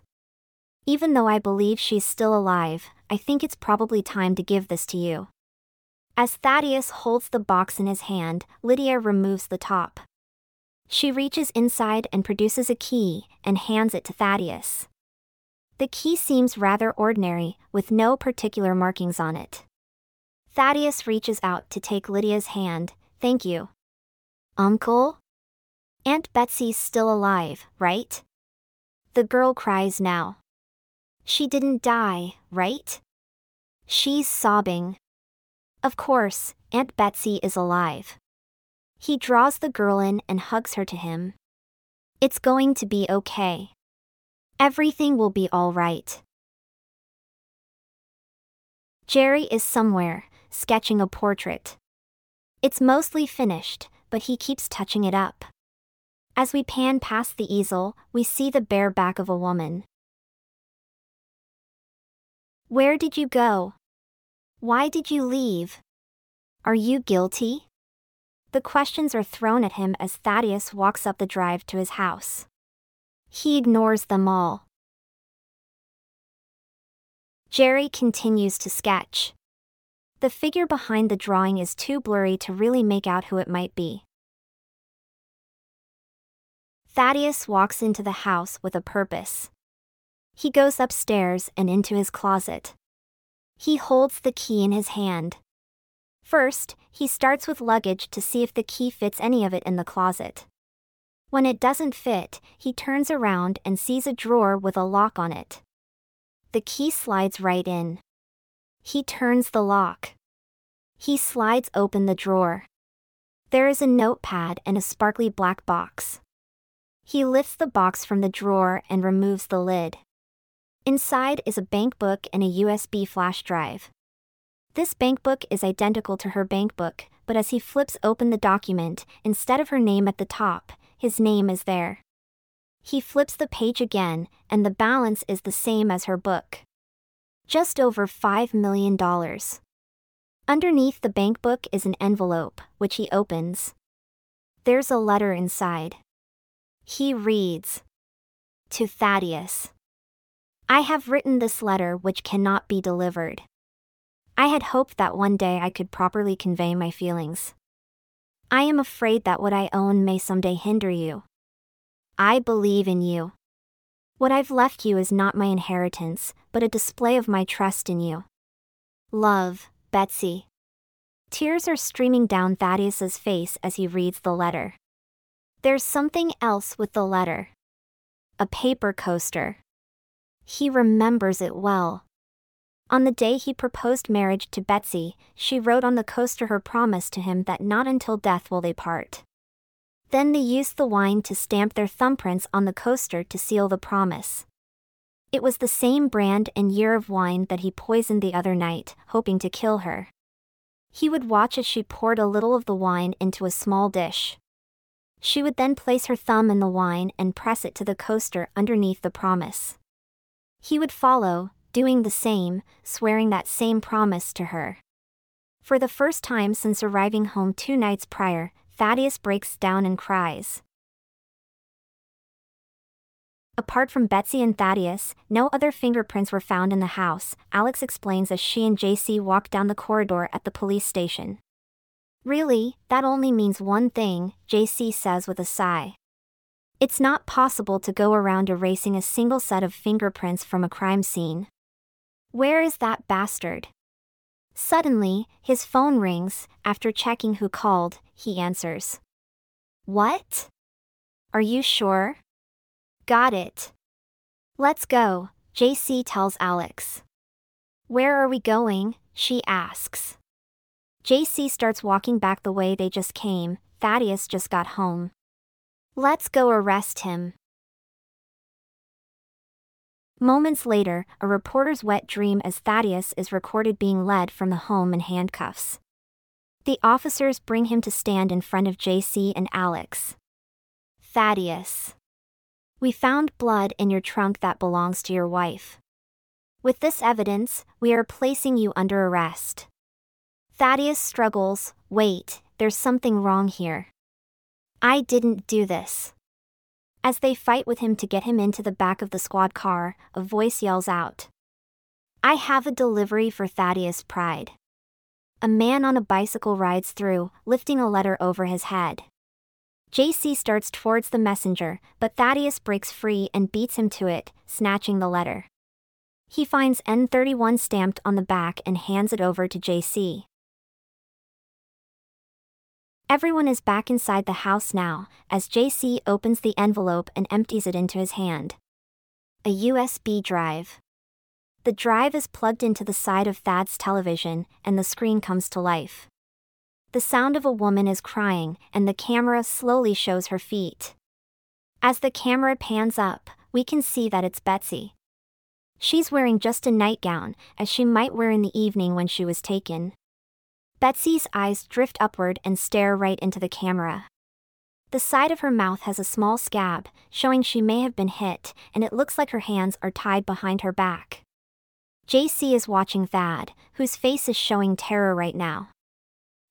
Even though I believe she's still alive, I think it's probably time to give this to you. As Thaddeus holds the box in his hand, Lydia removes the top. She reaches inside and produces a key and hands it to Thaddeus. The key seems rather ordinary, with no particular markings on it. Thaddeus reaches out to take Lydia's hand. Thank you. Uncle? Aunt Betsy's still alive, right? The girl cries now. She didn't die, right? She's sobbing. Of course, Aunt Betsy is alive. He draws the girl in and hugs her to him. It's going to be okay. Everything will be all right. Jerry is somewhere, sketching a portrait. It's mostly finished, but he keeps touching it up. As we pan past the easel, we see the bare back of a woman. Where did you go? Why did you leave? Are you guilty? The questions are thrown at him as Thaddeus walks up the drive to his house. He ignores them all. Jerry continues to sketch. The figure behind the drawing is too blurry to really make out who it might be. Thaddeus walks into the house with a purpose. He goes upstairs and into his closet. He holds the key in his hand. First, he starts with luggage to see if the key fits any of it in the closet. When it doesn't fit, he turns around and sees a drawer with a lock on it. The key slides right in. He turns the lock. He slides open the drawer. There is a notepad and a sparkly black box. He lifts the box from the drawer and removes the lid. Inside is a bank book and a USB flash drive. This bankbook is identical to her bankbook, but as he flips open the document, instead of her name at the top, his name is there. He flips the page again, and the balance is the same as her book. Just over $5 million. Underneath the bankbook is an envelope, which he opens. There's a letter inside. He reads To Thaddeus. I have written this letter which cannot be delivered. I had hoped that one day I could properly convey my feelings. I am afraid that what I own may someday hinder you. I believe in you. What I've left you is not my inheritance, but a display of my trust in you. Love, Betsy. Tears are streaming down Thaddeus's face as he reads the letter. There's something else with the letter. A paper coaster. He remembers it well. On the day he proposed marriage to Betsy, she wrote on the coaster her promise to him that not until death will they part. Then they used the wine to stamp their thumbprints on the coaster to seal the promise. It was the same brand and year of wine that he poisoned the other night, hoping to kill her. He would watch as she poured a little of the wine into a small dish. She would then place her thumb in the wine and press it to the coaster underneath the promise. He would follow, doing the same, swearing that same promise to her. For the first time since arriving home two nights prior, Thaddeus breaks down and cries. Apart from Betsy and Thaddeus, no other fingerprints were found in the house, Alex explains as she and JC walk down the corridor at the police station. Really, that only means one thing, JC says with a sigh. It's not possible to go around erasing a single set of fingerprints from a crime scene. Where is that bastard? Suddenly, his phone rings. After checking who called, he answers. What? Are you sure? Got it. Let's go, JC tells Alex. Where are we going? she asks. JC starts walking back the way they just came. Thaddeus just got home. Let's go arrest him. Moments later, a reporter's wet dream as Thaddeus is recorded being led from the home in handcuffs. The officers bring him to stand in front of JC and Alex. Thaddeus. We found blood in your trunk that belongs to your wife. With this evidence, we are placing you under arrest. Thaddeus struggles, wait, there's something wrong here. I didn't do this. As they fight with him to get him into the back of the squad car, a voice yells out, I have a delivery for Thaddeus Pride. A man on a bicycle rides through, lifting a letter over his head. JC starts towards the messenger, but Thaddeus breaks free and beats him to it, snatching the letter. He finds N31 stamped on the back and hands it over to JC. Everyone is back inside the house now, as JC opens the envelope and empties it into his hand. A USB drive. The drive is plugged into the side of Thad's television, and the screen comes to life. The sound of a woman is crying, and the camera slowly shows her feet. As the camera pans up, we can see that it's Betsy. She's wearing just a nightgown, as she might wear in the evening when she was taken. Betsy's eyes drift upward and stare right into the camera. The side of her mouth has a small scab, showing she may have been hit, and it looks like her hands are tied behind her back. JC is watching Thad, whose face is showing terror right now.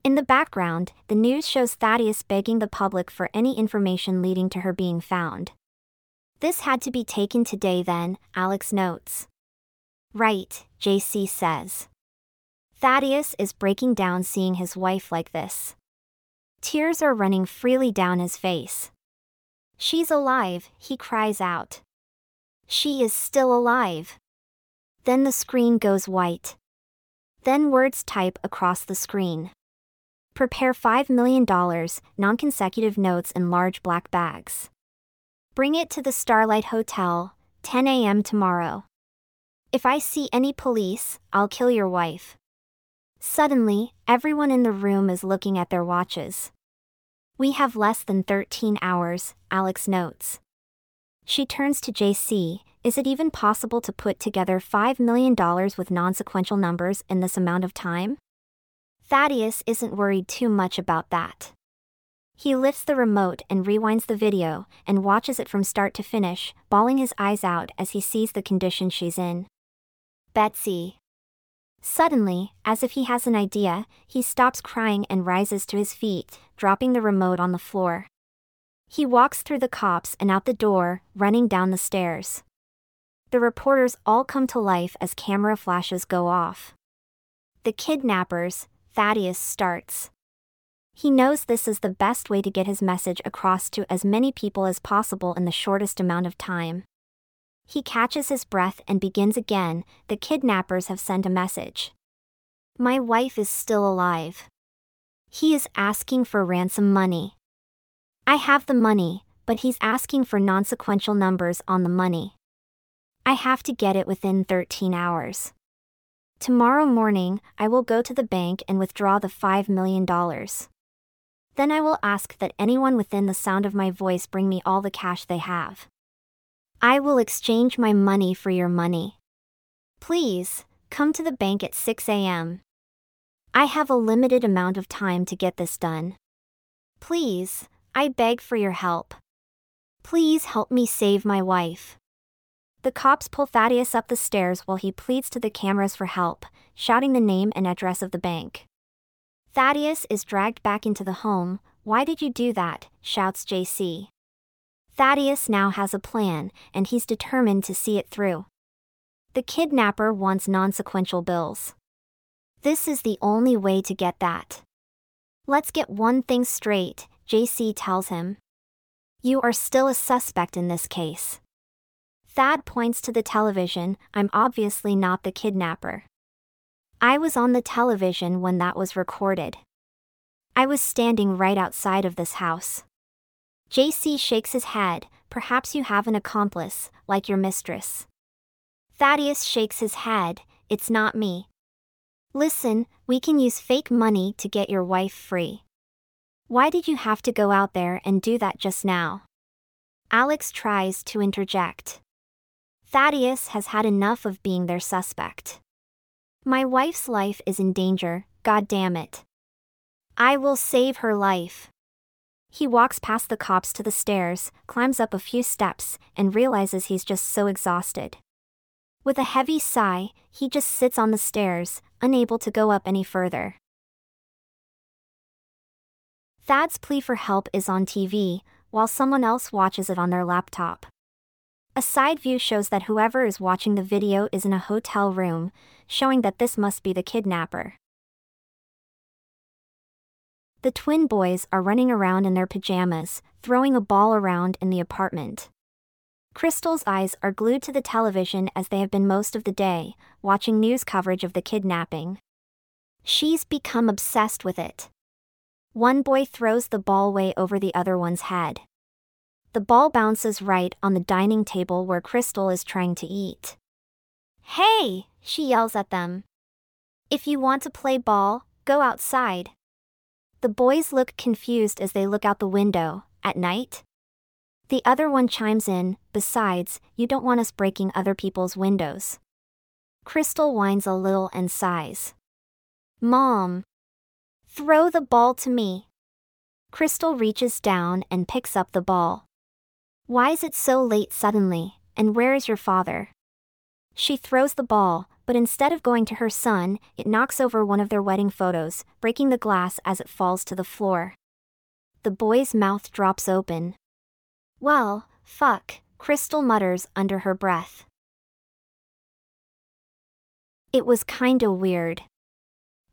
In the background, the news shows Thaddeus begging the public for any information leading to her being found. This had to be taken today then, Alex notes. Right, JC says. Thaddeus is breaking down seeing his wife like this. Tears are running freely down his face. She's alive, he cries out. She is still alive. Then the screen goes white. Then words type across the screen. Prepare $5 million, non consecutive notes in large black bags. Bring it to the Starlight Hotel, 10 a.m. tomorrow. If I see any police, I'll kill your wife. Suddenly, everyone in the room is looking at their watches. We have less than 13 hours, Alex notes. She turns to JC, is it even possible to put together $5 million with non sequential numbers in this amount of time? Thaddeus isn't worried too much about that. He lifts the remote and rewinds the video and watches it from start to finish, bawling his eyes out as he sees the condition she's in. Betsy. Suddenly, as if he has an idea, he stops crying and rises to his feet, dropping the remote on the floor. He walks through the cops and out the door, running down the stairs. The reporters all come to life as camera flashes go off. The kidnappers, Thaddeus starts. He knows this is the best way to get his message across to as many people as possible in the shortest amount of time. He catches his breath and begins again The kidnappers have sent a message. My wife is still alive. He is asking for ransom money. I have the money, but he's asking for non sequential numbers on the money. I have to get it within 13 hours. Tomorrow morning, I will go to the bank and withdraw the $5 million. Then I will ask that anyone within the sound of my voice bring me all the cash they have. I will exchange my money for your money. Please, come to the bank at 6 a.m. I have a limited amount of time to get this done. Please, I beg for your help. Please help me save my wife. The cops pull Thaddeus up the stairs while he pleads to the cameras for help, shouting the name and address of the bank. Thaddeus is dragged back into the home. Why did you do that? shouts JC. Thaddeus now has a plan, and he's determined to see it through. The kidnapper wants non sequential bills. This is the only way to get that. Let's get one thing straight, JC tells him. You are still a suspect in this case. Thad points to the television, I'm obviously not the kidnapper. I was on the television when that was recorded. I was standing right outside of this house. JC shakes his head, perhaps you have an accomplice, like your mistress. Thaddeus shakes his head, it's not me. Listen, we can use fake money to get your wife free. Why did you have to go out there and do that just now? Alex tries to interject. Thaddeus has had enough of being their suspect. My wife's life is in danger, god damn it. I will save her life. He walks past the cops to the stairs, climbs up a few steps, and realizes he's just so exhausted. With a heavy sigh, he just sits on the stairs, unable to go up any further. Thad's plea for help is on TV, while someone else watches it on their laptop. A side view shows that whoever is watching the video is in a hotel room, showing that this must be the kidnapper. The twin boys are running around in their pajamas, throwing a ball around in the apartment. Crystal's eyes are glued to the television as they have been most of the day, watching news coverage of the kidnapping. She's become obsessed with it. One boy throws the ball way over the other one's head. The ball bounces right on the dining table where Crystal is trying to eat. Hey, she yells at them. If you want to play ball, go outside. The boys look confused as they look out the window. At night? The other one chimes in, besides, you don't want us breaking other people's windows. Crystal whines a little and sighs. Mom. Throw the ball to me. Crystal reaches down and picks up the ball. Why is it so late suddenly, and where is your father? She throws the ball, but instead of going to her son, it knocks over one of their wedding photos, breaking the glass as it falls to the floor. The boy's mouth drops open. Well, fuck, Crystal mutters under her breath. It was kinda weird.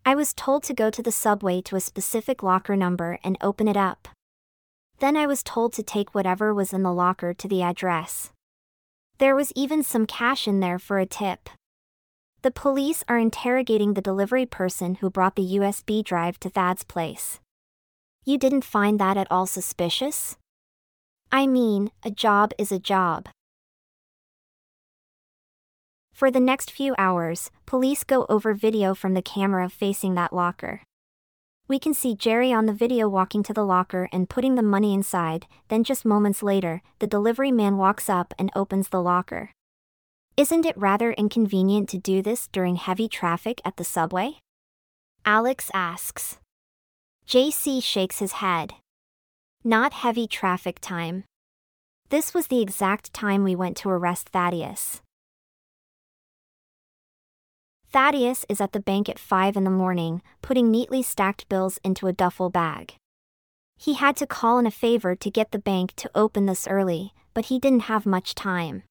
I was told to go to the subway to a specific locker number and open it up. Then I was told to take whatever was in the locker to the address. There was even some cash in there for a tip. The police are interrogating the delivery person who brought the USB drive to Thad's place. You didn't find that at all suspicious? I mean, a job is a job. For the next few hours, police go over video from the camera facing that locker. We can see Jerry on the video walking to the locker and putting the money inside, then just moments later, the delivery man walks up and opens the locker. Isn't it rather inconvenient to do this during heavy traffic at the subway? Alex asks. JC shakes his head. Not heavy traffic time. This was the exact time we went to arrest Thaddeus. Thaddeus is at the bank at 5 in the morning, putting neatly stacked bills into a duffel bag. He had to call in a favor to get the bank to open this early, but he didn't have much time.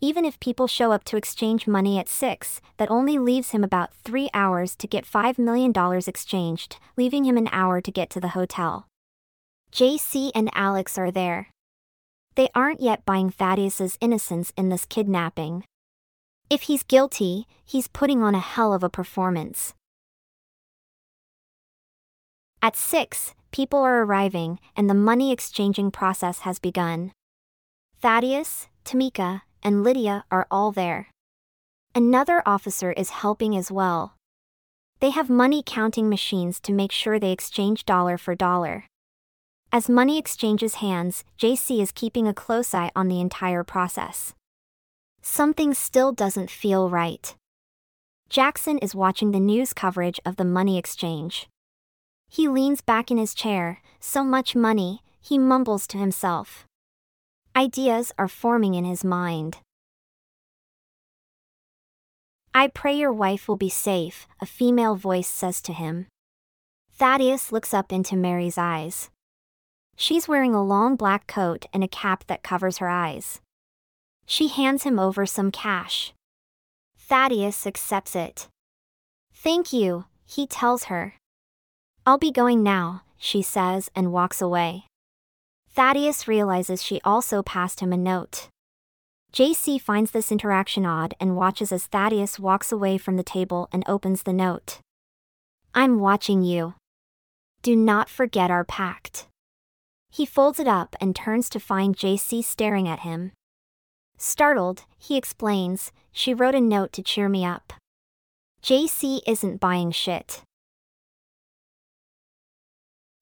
Even if people show up to exchange money at 6, that only leaves him about 3 hours to get $5 million exchanged, leaving him an hour to get to the hotel. JC and Alex are there. They aren't yet buying Thaddeus's innocence in this kidnapping. If he's guilty, he's putting on a hell of a performance. At 6, people are arriving and the money exchanging process has begun. Thaddeus, Tamika, and Lydia are all there. Another officer is helping as well. They have money counting machines to make sure they exchange dollar for dollar. As money exchanges hands, JC is keeping a close eye on the entire process. Something still doesn't feel right. Jackson is watching the news coverage of the money exchange. He leans back in his chair, so much money, he mumbles to himself. Ideas are forming in his mind. I pray your wife will be safe, a female voice says to him. Thaddeus looks up into Mary's eyes. She's wearing a long black coat and a cap that covers her eyes. She hands him over some cash. Thaddeus accepts it. Thank you, he tells her. I'll be going now, she says and walks away. Thaddeus realizes she also passed him a note. JC finds this interaction odd and watches as Thaddeus walks away from the table and opens the note. I'm watching you. Do not forget our pact. He folds it up and turns to find JC staring at him. Startled, he explains, she wrote a note to cheer me up. JC isn't buying shit.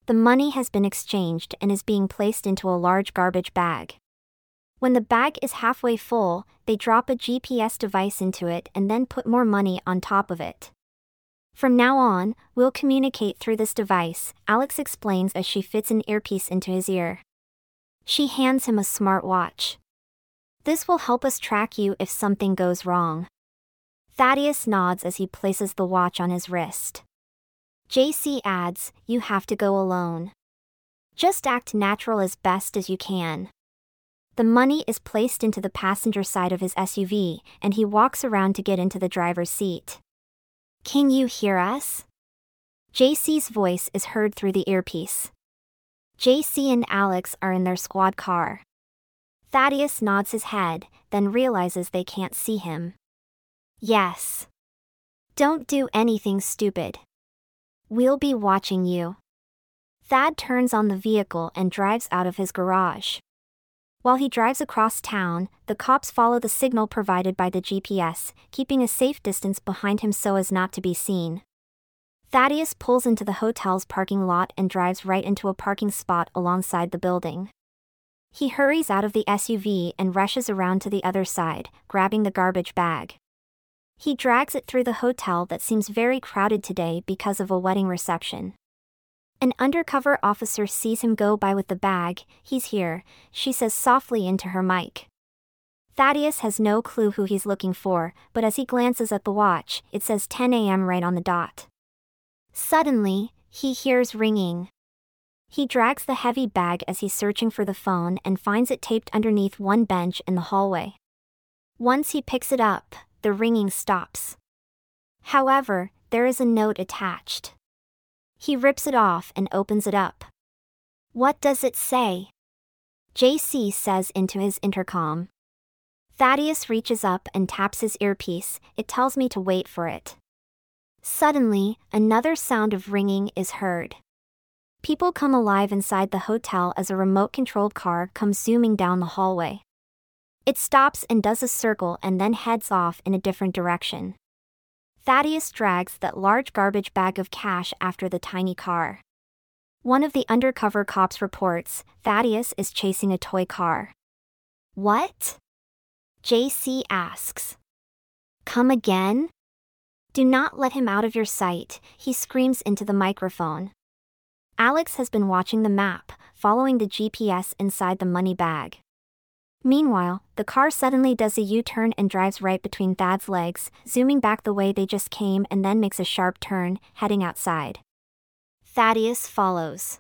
The money has been exchanged and is being placed into a large garbage bag. When the bag is halfway full, they drop a GPS device into it and then put more money on top of it. From now on, we'll communicate through this device, Alex explains as she fits an earpiece into his ear. She hands him a smartwatch. This will help us track you if something goes wrong. Thaddeus nods as he places the watch on his wrist. JC adds, You have to go alone. Just act natural as best as you can. The money is placed into the passenger side of his SUV, and he walks around to get into the driver's seat. Can you hear us? JC's voice is heard through the earpiece. JC and Alex are in their squad car. Thaddeus nods his head, then realizes they can't see him. Yes. Don't do anything stupid. We'll be watching you. Thad turns on the vehicle and drives out of his garage. While he drives across town, the cops follow the signal provided by the GPS, keeping a safe distance behind him so as not to be seen. Thaddeus pulls into the hotel's parking lot and drives right into a parking spot alongside the building. He hurries out of the SUV and rushes around to the other side, grabbing the garbage bag. He drags it through the hotel that seems very crowded today because of a wedding reception. An undercover officer sees him go by with the bag. He's here, she says softly into her mic. Thaddeus has no clue who he's looking for, but as he glances at the watch, it says 10 a.m. right on the dot. Suddenly, he hears ringing. He drags the heavy bag as he's searching for the phone and finds it taped underneath one bench in the hallway. Once he picks it up, the ringing stops. However, there is a note attached. He rips it off and opens it up. What does it say? JC says into his intercom. Thaddeus reaches up and taps his earpiece, it tells me to wait for it. Suddenly, another sound of ringing is heard. People come alive inside the hotel as a remote controlled car comes zooming down the hallway. It stops and does a circle and then heads off in a different direction. Thaddeus drags that large garbage bag of cash after the tiny car. One of the undercover cops reports Thaddeus is chasing a toy car. What? JC asks. Come again? Do not let him out of your sight, he screams into the microphone. Alex has been watching the map, following the GPS inside the money bag. Meanwhile, the car suddenly does a U turn and drives right between Thad's legs, zooming back the way they just came and then makes a sharp turn, heading outside. Thaddeus follows.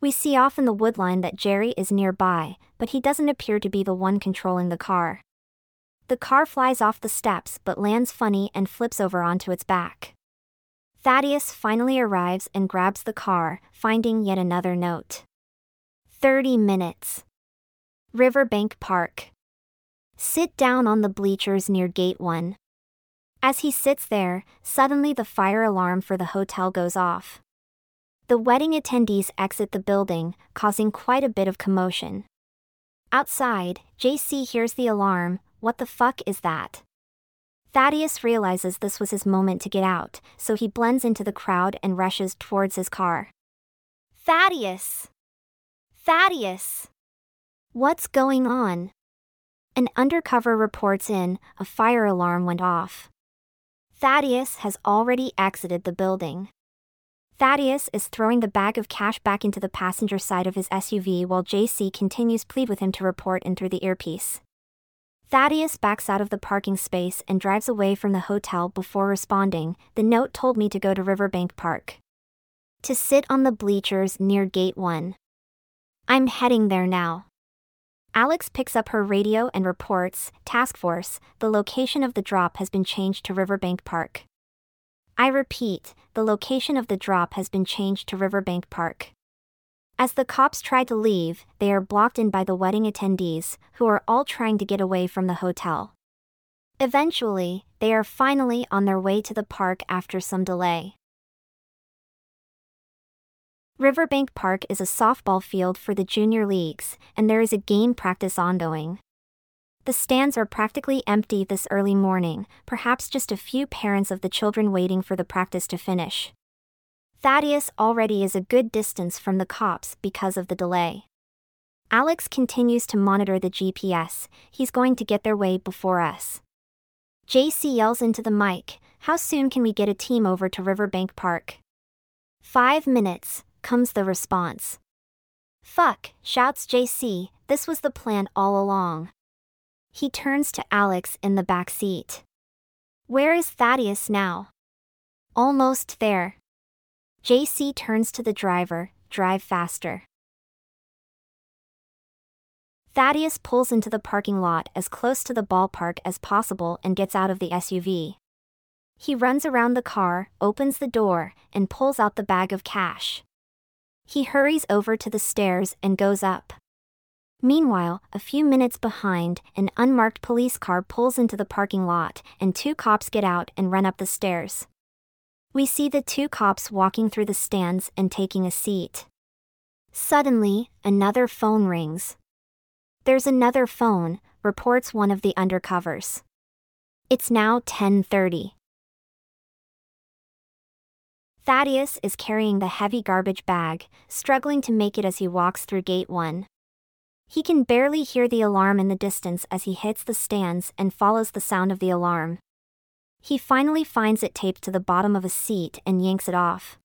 We see off in the woodline that Jerry is nearby, but he doesn't appear to be the one controlling the car. The car flies off the steps but lands funny and flips over onto its back. Thaddeus finally arrives and grabs the car, finding yet another note. 30 minutes. Riverbank Park. Sit down on the bleachers near Gate 1. As he sits there, suddenly the fire alarm for the hotel goes off. The wedding attendees exit the building, causing quite a bit of commotion. Outside, JC hears the alarm What the fuck is that? Thaddeus realizes this was his moment to get out, so he blends into the crowd and rushes towards his car. Thaddeus! Thaddeus! What's going on? An undercover reports in, a fire alarm went off. Thaddeus has already exited the building. Thaddeus is throwing the bag of cash back into the passenger side of his SUV while JC continues plead with him to report in through the earpiece. Thaddeus backs out of the parking space and drives away from the hotel before responding. The note told me to go to Riverbank Park. To sit on the bleachers near Gate 1. I'm heading there now. Alex picks up her radio and reports Task Force, the location of the drop has been changed to Riverbank Park. I repeat, the location of the drop has been changed to Riverbank Park. As the cops try to leave, they are blocked in by the wedding attendees, who are all trying to get away from the hotel. Eventually, they are finally on their way to the park after some delay. Riverbank Park is a softball field for the junior leagues, and there is a game practice ongoing. The stands are practically empty this early morning, perhaps just a few parents of the children waiting for the practice to finish. Thaddeus already is a good distance from the cops because of the delay. Alex continues to monitor the GPS, he's going to get their way before us. JC yells into the mic, How soon can we get a team over to Riverbank Park? Five minutes, comes the response. Fuck, shouts JC, this was the plan all along. He turns to Alex in the back seat. Where is Thaddeus now? Almost there. JC turns to the driver, drive faster. Thaddeus pulls into the parking lot as close to the ballpark as possible and gets out of the SUV. He runs around the car, opens the door, and pulls out the bag of cash. He hurries over to the stairs and goes up. Meanwhile, a few minutes behind, an unmarked police car pulls into the parking lot, and two cops get out and run up the stairs. We see the two cops walking through the stands and taking a seat. Suddenly, another phone rings. There's another phone, reports one of the undercovers. It's now 10:30. Thaddeus is carrying the heavy garbage bag, struggling to make it as he walks through gate 1. He can barely hear the alarm in the distance as he hits the stands and follows the sound of the alarm. He finally finds it taped to the bottom of a seat and yanks it off.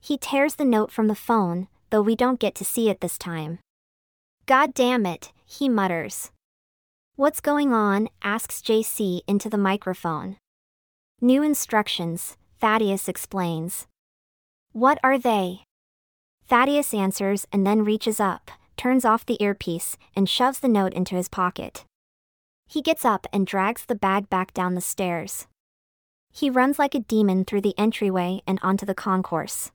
He tears the note from the phone, though we don't get to see it this time. God damn it, he mutters. What's going on? asks JC into the microphone. New instructions, Thaddeus explains. What are they? Thaddeus answers and then reaches up, turns off the earpiece, and shoves the note into his pocket. He gets up and drags the bag back down the stairs. He runs like a demon through the entryway and onto the concourse.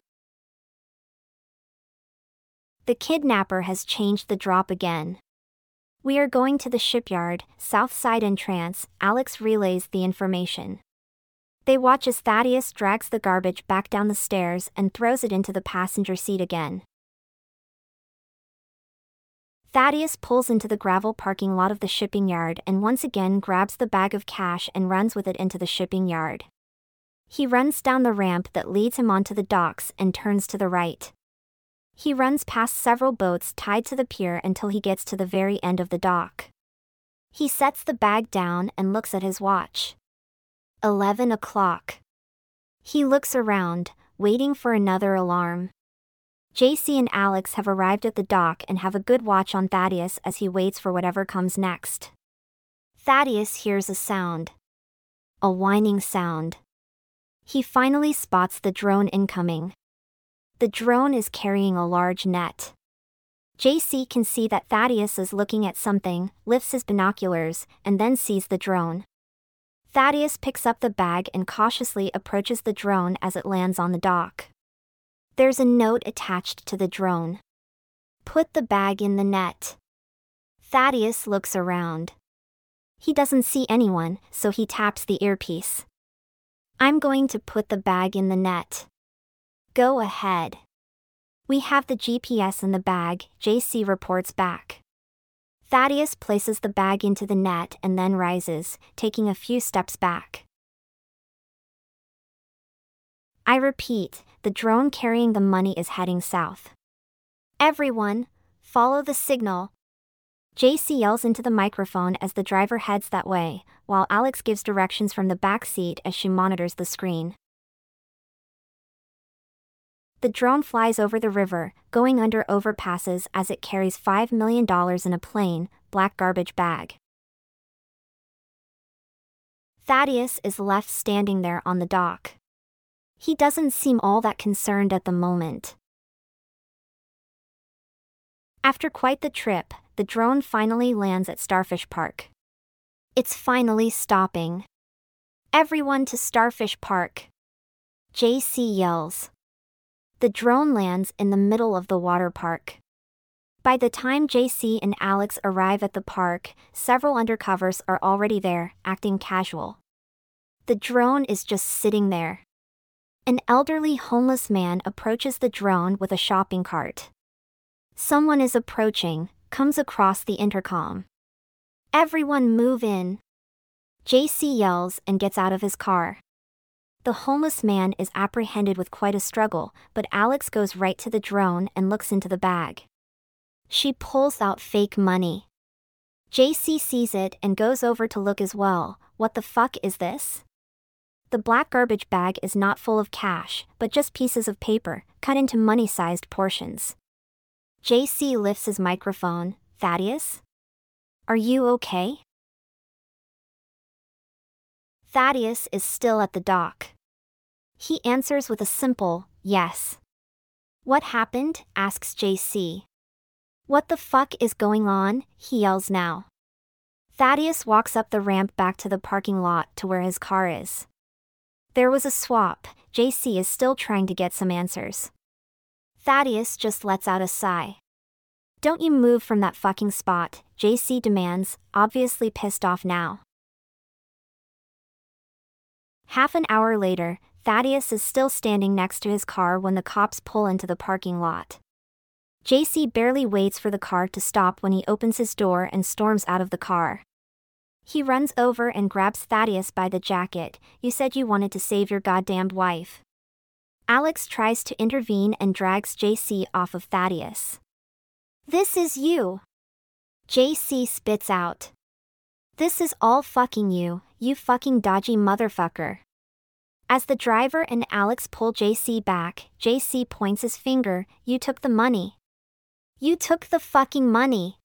The kidnapper has changed the drop again. We are going to the shipyard, south side entrance, Alex relays the information. They watch as Thaddeus drags the garbage back down the stairs and throws it into the passenger seat again. Thaddeus pulls into the gravel parking lot of the shipping yard and once again grabs the bag of cash and runs with it into the shipping yard. He runs down the ramp that leads him onto the docks and turns to the right. He runs past several boats tied to the pier until he gets to the very end of the dock. He sets the bag down and looks at his watch. 11 o'clock. He looks around, waiting for another alarm. JC and Alex have arrived at the dock and have a good watch on Thaddeus as he waits for whatever comes next. Thaddeus hears a sound. A whining sound. He finally spots the drone incoming. The drone is carrying a large net. JC can see that Thaddeus is looking at something, lifts his binoculars, and then sees the drone. Thaddeus picks up the bag and cautiously approaches the drone as it lands on the dock. There's a note attached to the drone. Put the bag in the net. Thaddeus looks around. He doesn't see anyone, so he taps the earpiece. I'm going to put the bag in the net. Go ahead. We have the GPS in the bag, JC reports back. Thaddeus places the bag into the net and then rises, taking a few steps back. I repeat, the drone carrying the money is heading south. Everyone, follow the signal. JC yells into the microphone as the driver heads that way, while Alex gives directions from the back seat as she monitors the screen. The drone flies over the river, going under overpasses as it carries $5 million in a plain, black garbage bag. Thaddeus is left standing there on the dock. He doesn't seem all that concerned at the moment. After quite the trip, the drone finally lands at Starfish Park. It's finally stopping. Everyone to Starfish Park. JC yells. The drone lands in the middle of the water park. By the time JC and Alex arrive at the park, several undercovers are already there, acting casual. The drone is just sitting there. An elderly homeless man approaches the drone with a shopping cart. Someone is approaching, comes across the intercom. Everyone move in. JC yells and gets out of his car. The homeless man is apprehended with quite a struggle, but Alex goes right to the drone and looks into the bag. She pulls out fake money. JC sees it and goes over to look as well. What the fuck is this? The black garbage bag is not full of cash, but just pieces of paper, cut into money sized portions. JC lifts his microphone. Thaddeus? Are you okay? Thaddeus is still at the dock. He answers with a simple, yes. What happened? asks JC. What the fuck is going on? He yells now. Thaddeus walks up the ramp back to the parking lot to where his car is. There was a swap, JC is still trying to get some answers. Thaddeus just lets out a sigh. Don't you move from that fucking spot, JC demands, obviously pissed off now. Half an hour later, Thaddeus is still standing next to his car when the cops pull into the parking lot. JC barely waits for the car to stop when he opens his door and storms out of the car. He runs over and grabs Thaddeus by the jacket. You said you wanted to save your goddamned wife. Alex tries to intervene and drags JC off of Thaddeus. This is you. JC spits out. This is all fucking you, you fucking dodgy motherfucker. As the driver and Alex pull JC back, JC points his finger, You took the money. You took the fucking money.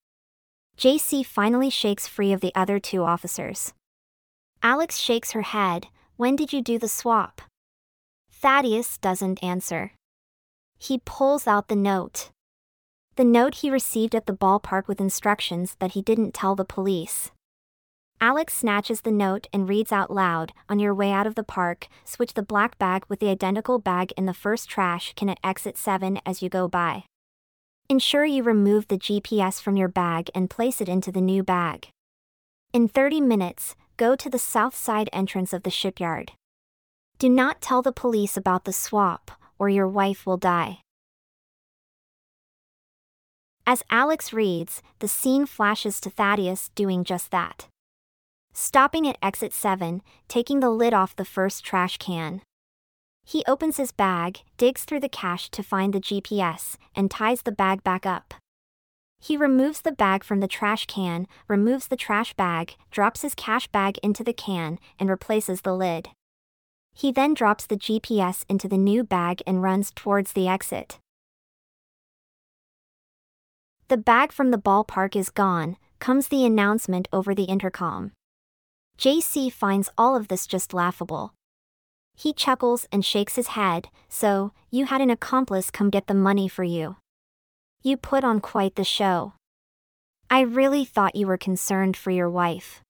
JC finally shakes free of the other two officers. Alex shakes her head, When did you do the swap? Thaddeus doesn't answer. He pulls out the note. The note he received at the ballpark with instructions that he didn't tell the police. Alex snatches the note and reads out loud On your way out of the park, switch the black bag with the identical bag in the first trash can at exit 7 as you go by. Ensure you remove the GPS from your bag and place it into the new bag. In 30 minutes, go to the south side entrance of the shipyard. Do not tell the police about the swap, or your wife will die. As Alex reads, the scene flashes to Thaddeus doing just that. Stopping at exit 7, taking the lid off the first trash can. He opens his bag, digs through the cash to find the GPS, and ties the bag back up. He removes the bag from the trash can, removes the trash bag, drops his cash bag into the can, and replaces the lid. He then drops the GPS into the new bag and runs towards the exit. The bag from the ballpark is gone, comes the announcement over the intercom. JC finds all of this just laughable. He chuckles and shakes his head, so, you had an accomplice come get the money for you. You put on quite the show. I really thought you were concerned for your wife.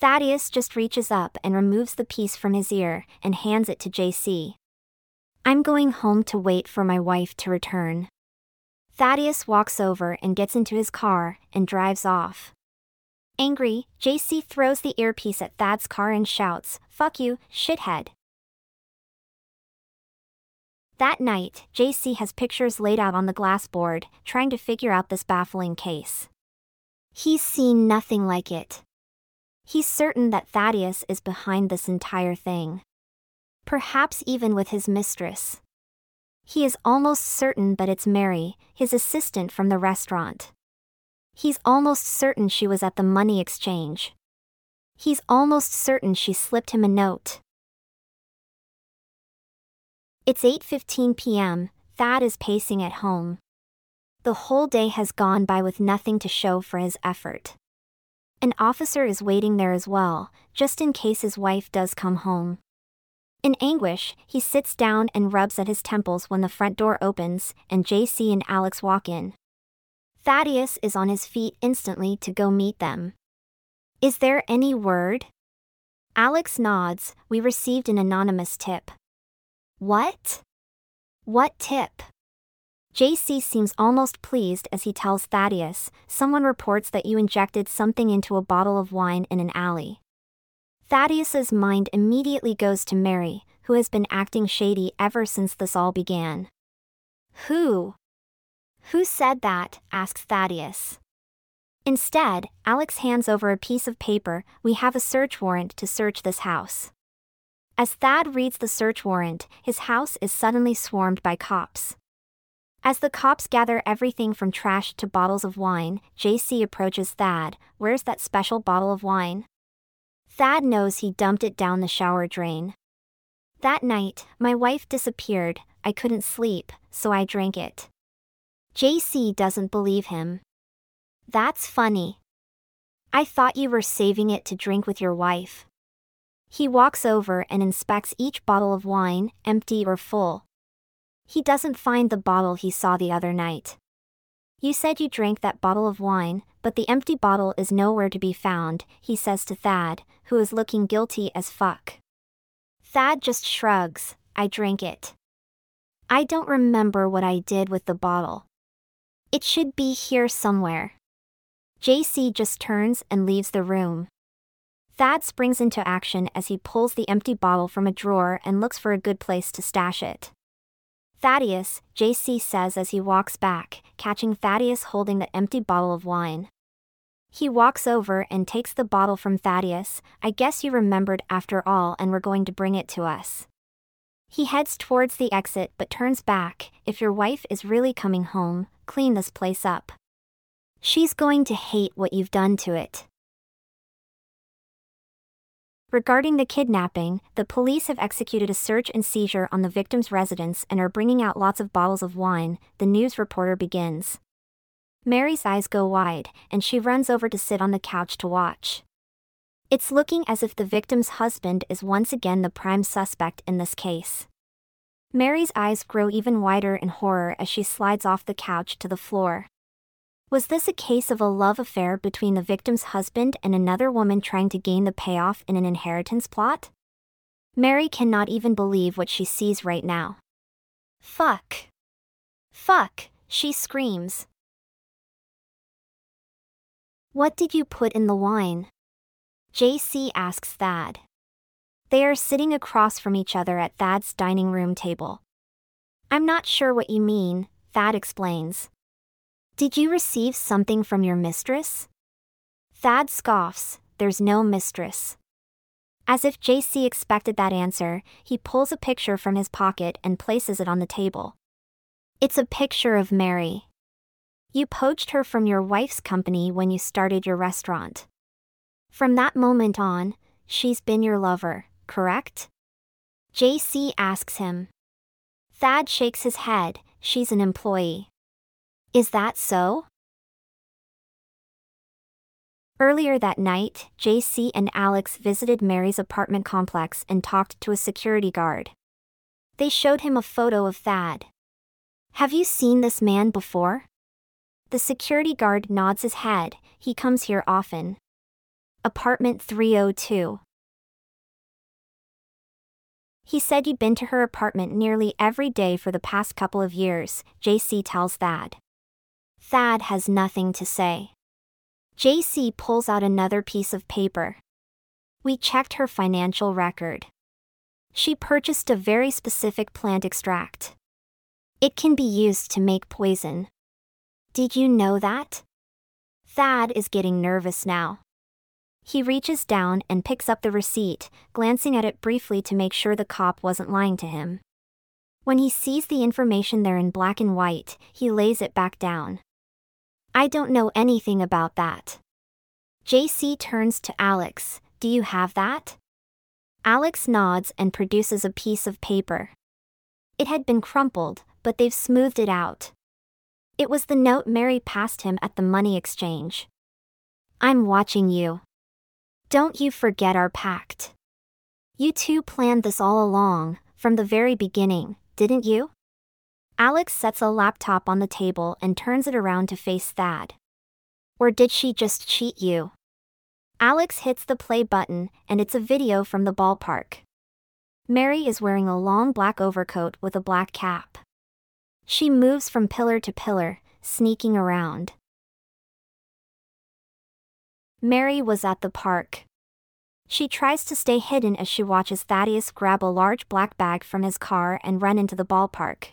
Thaddeus just reaches up and removes the piece from his ear and hands it to JC. I'm going home to wait for my wife to return. Thaddeus walks over and gets into his car and drives off. Angry, JC throws the earpiece at Thad's car and shouts, Fuck you, shithead. That night, JC has pictures laid out on the glass board, trying to figure out this baffling case. He's seen nothing like it. He's certain that Thaddeus is behind this entire thing. Perhaps even with his mistress. He is almost certain that it's Mary, his assistant from the restaurant. He's almost certain she was at the money exchange. He's almost certain she slipped him a note. It's 8:15 p.m. Thad is pacing at home. The whole day has gone by with nothing to show for his effort. An officer is waiting there as well, just in case his wife does come home. In anguish, he sits down and rubs at his temples when the front door opens and JC and Alex walk in. Thaddeus is on his feet instantly to go meet them. Is there any word? Alex nods, we received an anonymous tip. What? What tip? JC seems almost pleased as he tells Thaddeus, someone reports that you injected something into a bottle of wine in an alley. Thaddeus's mind immediately goes to Mary, who has been acting shady ever since this all began. Who? Who said that? asks Thaddeus. Instead, Alex hands over a piece of paper, we have a search warrant to search this house. As Thad reads the search warrant, his house is suddenly swarmed by cops. As the cops gather everything from trash to bottles of wine, JC approaches Thad. Where's that special bottle of wine? Thad knows he dumped it down the shower drain. That night, my wife disappeared, I couldn't sleep, so I drank it. JC doesn't believe him. That's funny. I thought you were saving it to drink with your wife. He walks over and inspects each bottle of wine, empty or full. He doesn't find the bottle he saw the other night. You said you drank that bottle of wine, but the empty bottle is nowhere to be found, he says to Thad, who is looking guilty as fuck. Thad just shrugs, I drank it. I don't remember what I did with the bottle. It should be here somewhere. JC just turns and leaves the room. Thad springs into action as he pulls the empty bottle from a drawer and looks for a good place to stash it. Thaddeus, JC says as he walks back, catching Thaddeus holding the empty bottle of wine. He walks over and takes the bottle from Thaddeus. I guess you remembered after all and were going to bring it to us. He heads towards the exit but turns back. If your wife is really coming home, clean this place up. She's going to hate what you've done to it. Regarding the kidnapping, the police have executed a search and seizure on the victim's residence and are bringing out lots of bottles of wine, the news reporter begins. Mary's eyes go wide, and she runs over to sit on the couch to watch. It's looking as if the victim's husband is once again the prime suspect in this case. Mary's eyes grow even wider in horror as she slides off the couch to the floor. Was this a case of a love affair between the victim's husband and another woman trying to gain the payoff in an inheritance plot? Mary cannot even believe what she sees right now. Fuck. Fuck, she screams. What did you put in the wine? JC asks Thad. They are sitting across from each other at Thad's dining room table. I'm not sure what you mean, Thad explains. Did you receive something from your mistress? Thad scoffs, there's no mistress. As if JC expected that answer, he pulls a picture from his pocket and places it on the table. It's a picture of Mary. You poached her from your wife's company when you started your restaurant. From that moment on, she's been your lover, correct? JC asks him. Thad shakes his head, she's an employee. Is that so? Earlier that night, JC and Alex visited Mary's apartment complex and talked to a security guard. They showed him a photo of Thad. Have you seen this man before? The security guard nods his head, he comes here often. Apartment 302. He said you'd been to her apartment nearly every day for the past couple of years, JC tells Thad. Thad has nothing to say. JC pulls out another piece of paper. We checked her financial record. She purchased a very specific plant extract. It can be used to make poison. Did you know that? Thad is getting nervous now. He reaches down and picks up the receipt, glancing at it briefly to make sure the cop wasn't lying to him. When he sees the information there in black and white, he lays it back down. I don't know anything about that. JC turns to Alex, Do you have that? Alex nods and produces a piece of paper. It had been crumpled, but they've smoothed it out. It was the note Mary passed him at the money exchange. I'm watching you. Don't you forget our pact. You two planned this all along, from the very beginning, didn't you? Alex sets a laptop on the table and turns it around to face Thad. Or did she just cheat you? Alex hits the play button, and it's a video from the ballpark. Mary is wearing a long black overcoat with a black cap. She moves from pillar to pillar, sneaking around. Mary was at the park. She tries to stay hidden as she watches Thaddeus grab a large black bag from his car and run into the ballpark.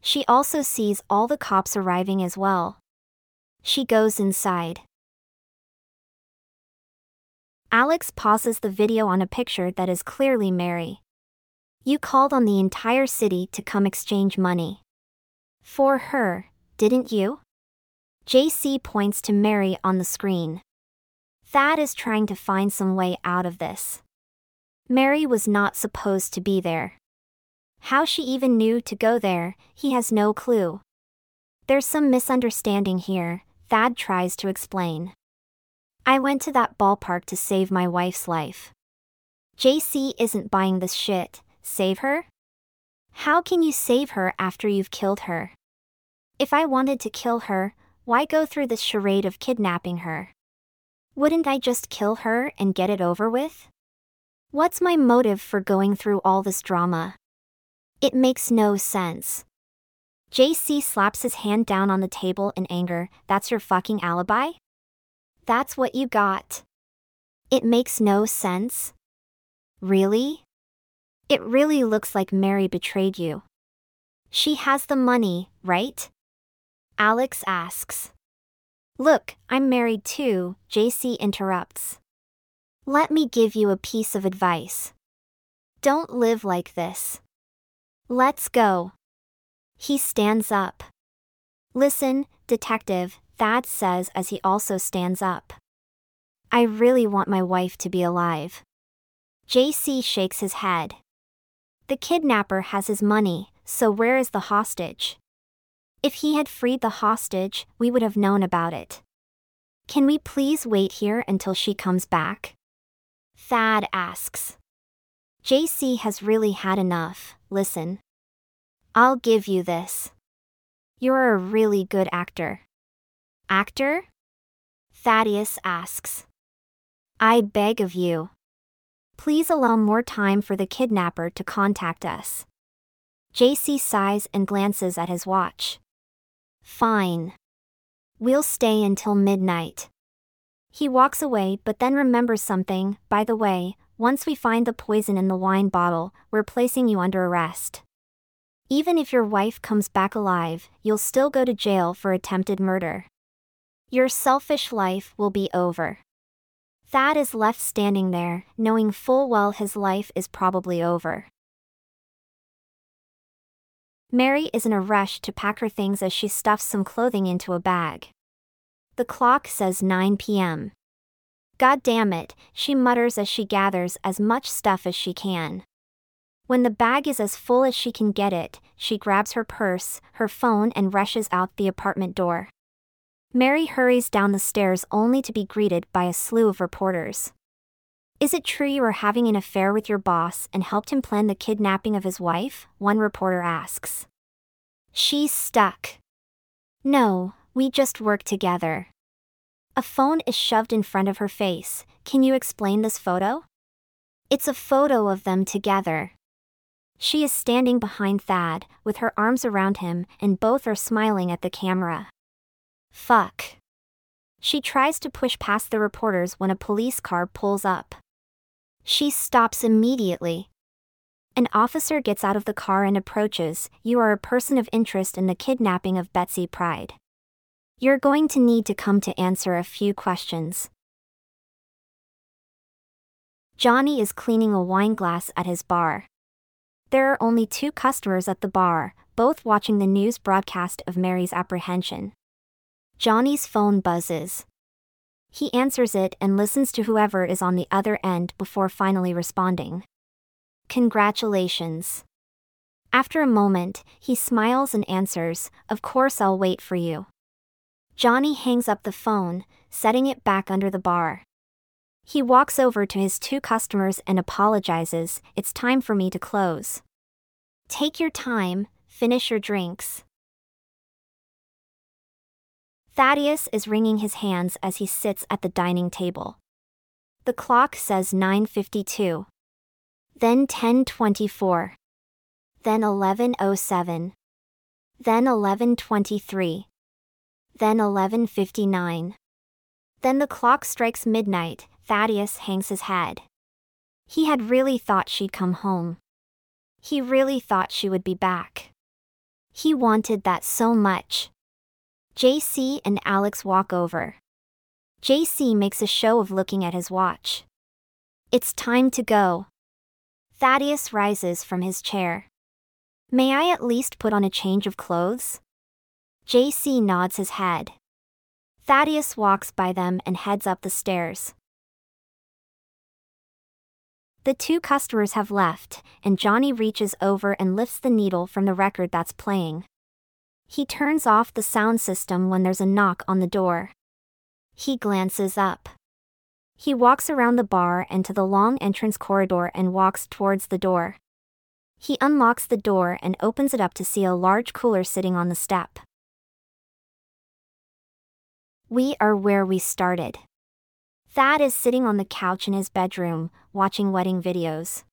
She also sees all the cops arriving as well. She goes inside. Alex pauses the video on a picture that is clearly Mary. You called on the entire city to come exchange money. For her, didn't you? JC points to Mary on the screen. Thad is trying to find some way out of this. Mary was not supposed to be there. How she even knew to go there, he has no clue. There's some misunderstanding here, Thad tries to explain. I went to that ballpark to save my wife's life. JC isn't buying this shit, save her? How can you save her after you've killed her? If I wanted to kill her, why go through this charade of kidnapping her? Wouldn't I just kill her and get it over with? What's my motive for going through all this drama? It makes no sense. JC slaps his hand down on the table in anger. That's your fucking alibi? That's what you got. It makes no sense. Really? It really looks like Mary betrayed you. She has the money, right? Alex asks. Look, I'm married too, JC interrupts. Let me give you a piece of advice. Don't live like this. Let's go. He stands up. Listen, detective, Thad says as he also stands up. I really want my wife to be alive. JC shakes his head. The kidnapper has his money, so where is the hostage? If he had freed the hostage, we would have known about it. Can we please wait here until she comes back? Thad asks. JC has really had enough, listen. I'll give you this. You're a really good actor. Actor? Thaddeus asks. I beg of you. Please allow more time for the kidnapper to contact us. JC sighs and glances at his watch. Fine. We'll stay until midnight. He walks away but then remembers something, by the way, once we find the poison in the wine bottle, we're placing you under arrest. Even if your wife comes back alive, you'll still go to jail for attempted murder. Your selfish life will be over. Thad is left standing there, knowing full well his life is probably over. Mary is in a rush to pack her things as she stuffs some clothing into a bag. The clock says 9 p.m. God damn it, she mutters as she gathers as much stuff as she can. When the bag is as full as she can get it, she grabs her purse, her phone, and rushes out the apartment door. Mary hurries down the stairs only to be greeted by a slew of reporters. Is it true you were having an affair with your boss and helped him plan the kidnapping of his wife? One reporter asks. She's stuck. No, we just work together. A phone is shoved in front of her face. Can you explain this photo? It's a photo of them together. She is standing behind Thad, with her arms around him, and both are smiling at the camera. Fuck. She tries to push past the reporters when a police car pulls up. She stops immediately. An officer gets out of the car and approaches. You are a person of interest in the kidnapping of Betsy Pride. You're going to need to come to answer a few questions. Johnny is cleaning a wine glass at his bar. There are only two customers at the bar, both watching the news broadcast of Mary's apprehension. Johnny's phone buzzes. He answers it and listens to whoever is on the other end before finally responding. Congratulations. After a moment, he smiles and answers, Of course, I'll wait for you. Johnny hangs up the phone, setting it back under the bar. He walks over to his two customers and apologizes, It's time for me to close. Take your time, finish your drinks. Thaddeus is wringing his hands as he sits at the dining table. The clock says 9:52. Then 10:24. Then 11:07. Then 11:23. Then 11:59. Then the clock strikes midnight Thaddeus hangs his head. He had really thought she'd come home. He really thought she would be back. He wanted that so much. JC and Alex walk over. JC makes a show of looking at his watch. It's time to go. Thaddeus rises from his chair. May I at least put on a change of clothes? JC nods his head. Thaddeus walks by them and heads up the stairs. The two customers have left, and Johnny reaches over and lifts the needle from the record that's playing. He turns off the sound system when there's a knock on the door. He glances up. He walks around the bar and to the long entrance corridor and walks towards the door. He unlocks the door and opens it up to see a large cooler sitting on the step. We are where we started. Thad is sitting on the couch in his bedroom, watching wedding videos.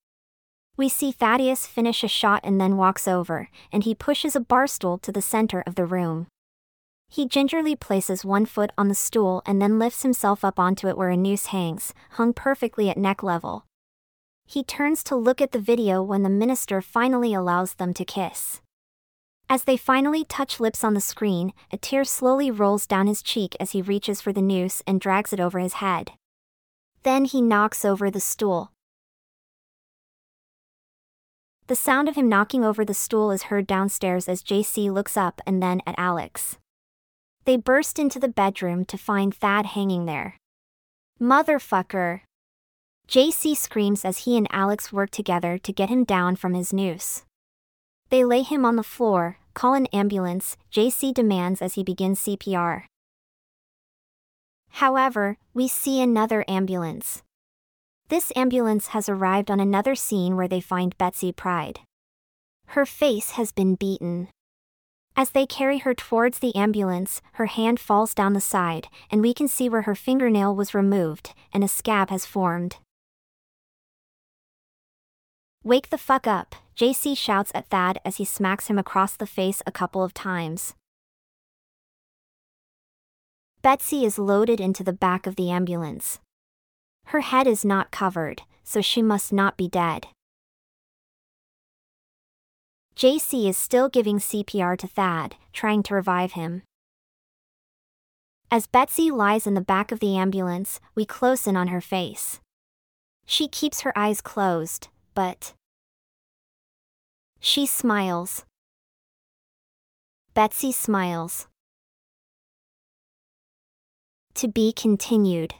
We see Thaddeus finish a shot and then walks over, and he pushes a bar stool to the center of the room. He gingerly places one foot on the stool and then lifts himself up onto it where a noose hangs, hung perfectly at neck level. He turns to look at the video when the minister finally allows them to kiss. As they finally touch lips on the screen, a tear slowly rolls down his cheek as he reaches for the noose and drags it over his head. Then he knocks over the stool. The sound of him knocking over the stool is heard downstairs as JC looks up and then at Alex. They burst into the bedroom to find Thad hanging there. Motherfucker! JC screams as he and Alex work together to get him down from his noose. They lay him on the floor, call an ambulance, JC demands as he begins CPR. However, we see another ambulance. This ambulance has arrived on another scene where they find Betsy Pride. Her face has been beaten. As they carry her towards the ambulance, her hand falls down the side, and we can see where her fingernail was removed, and a scab has formed. Wake the fuck up, JC shouts at Thad as he smacks him across the face a couple of times. Betsy is loaded into the back of the ambulance. Her head is not covered, so she must not be dead. JC is still giving CPR to Thad, trying to revive him. As Betsy lies in the back of the ambulance, we close in on her face. She keeps her eyes closed, but. She smiles. Betsy smiles. To be continued.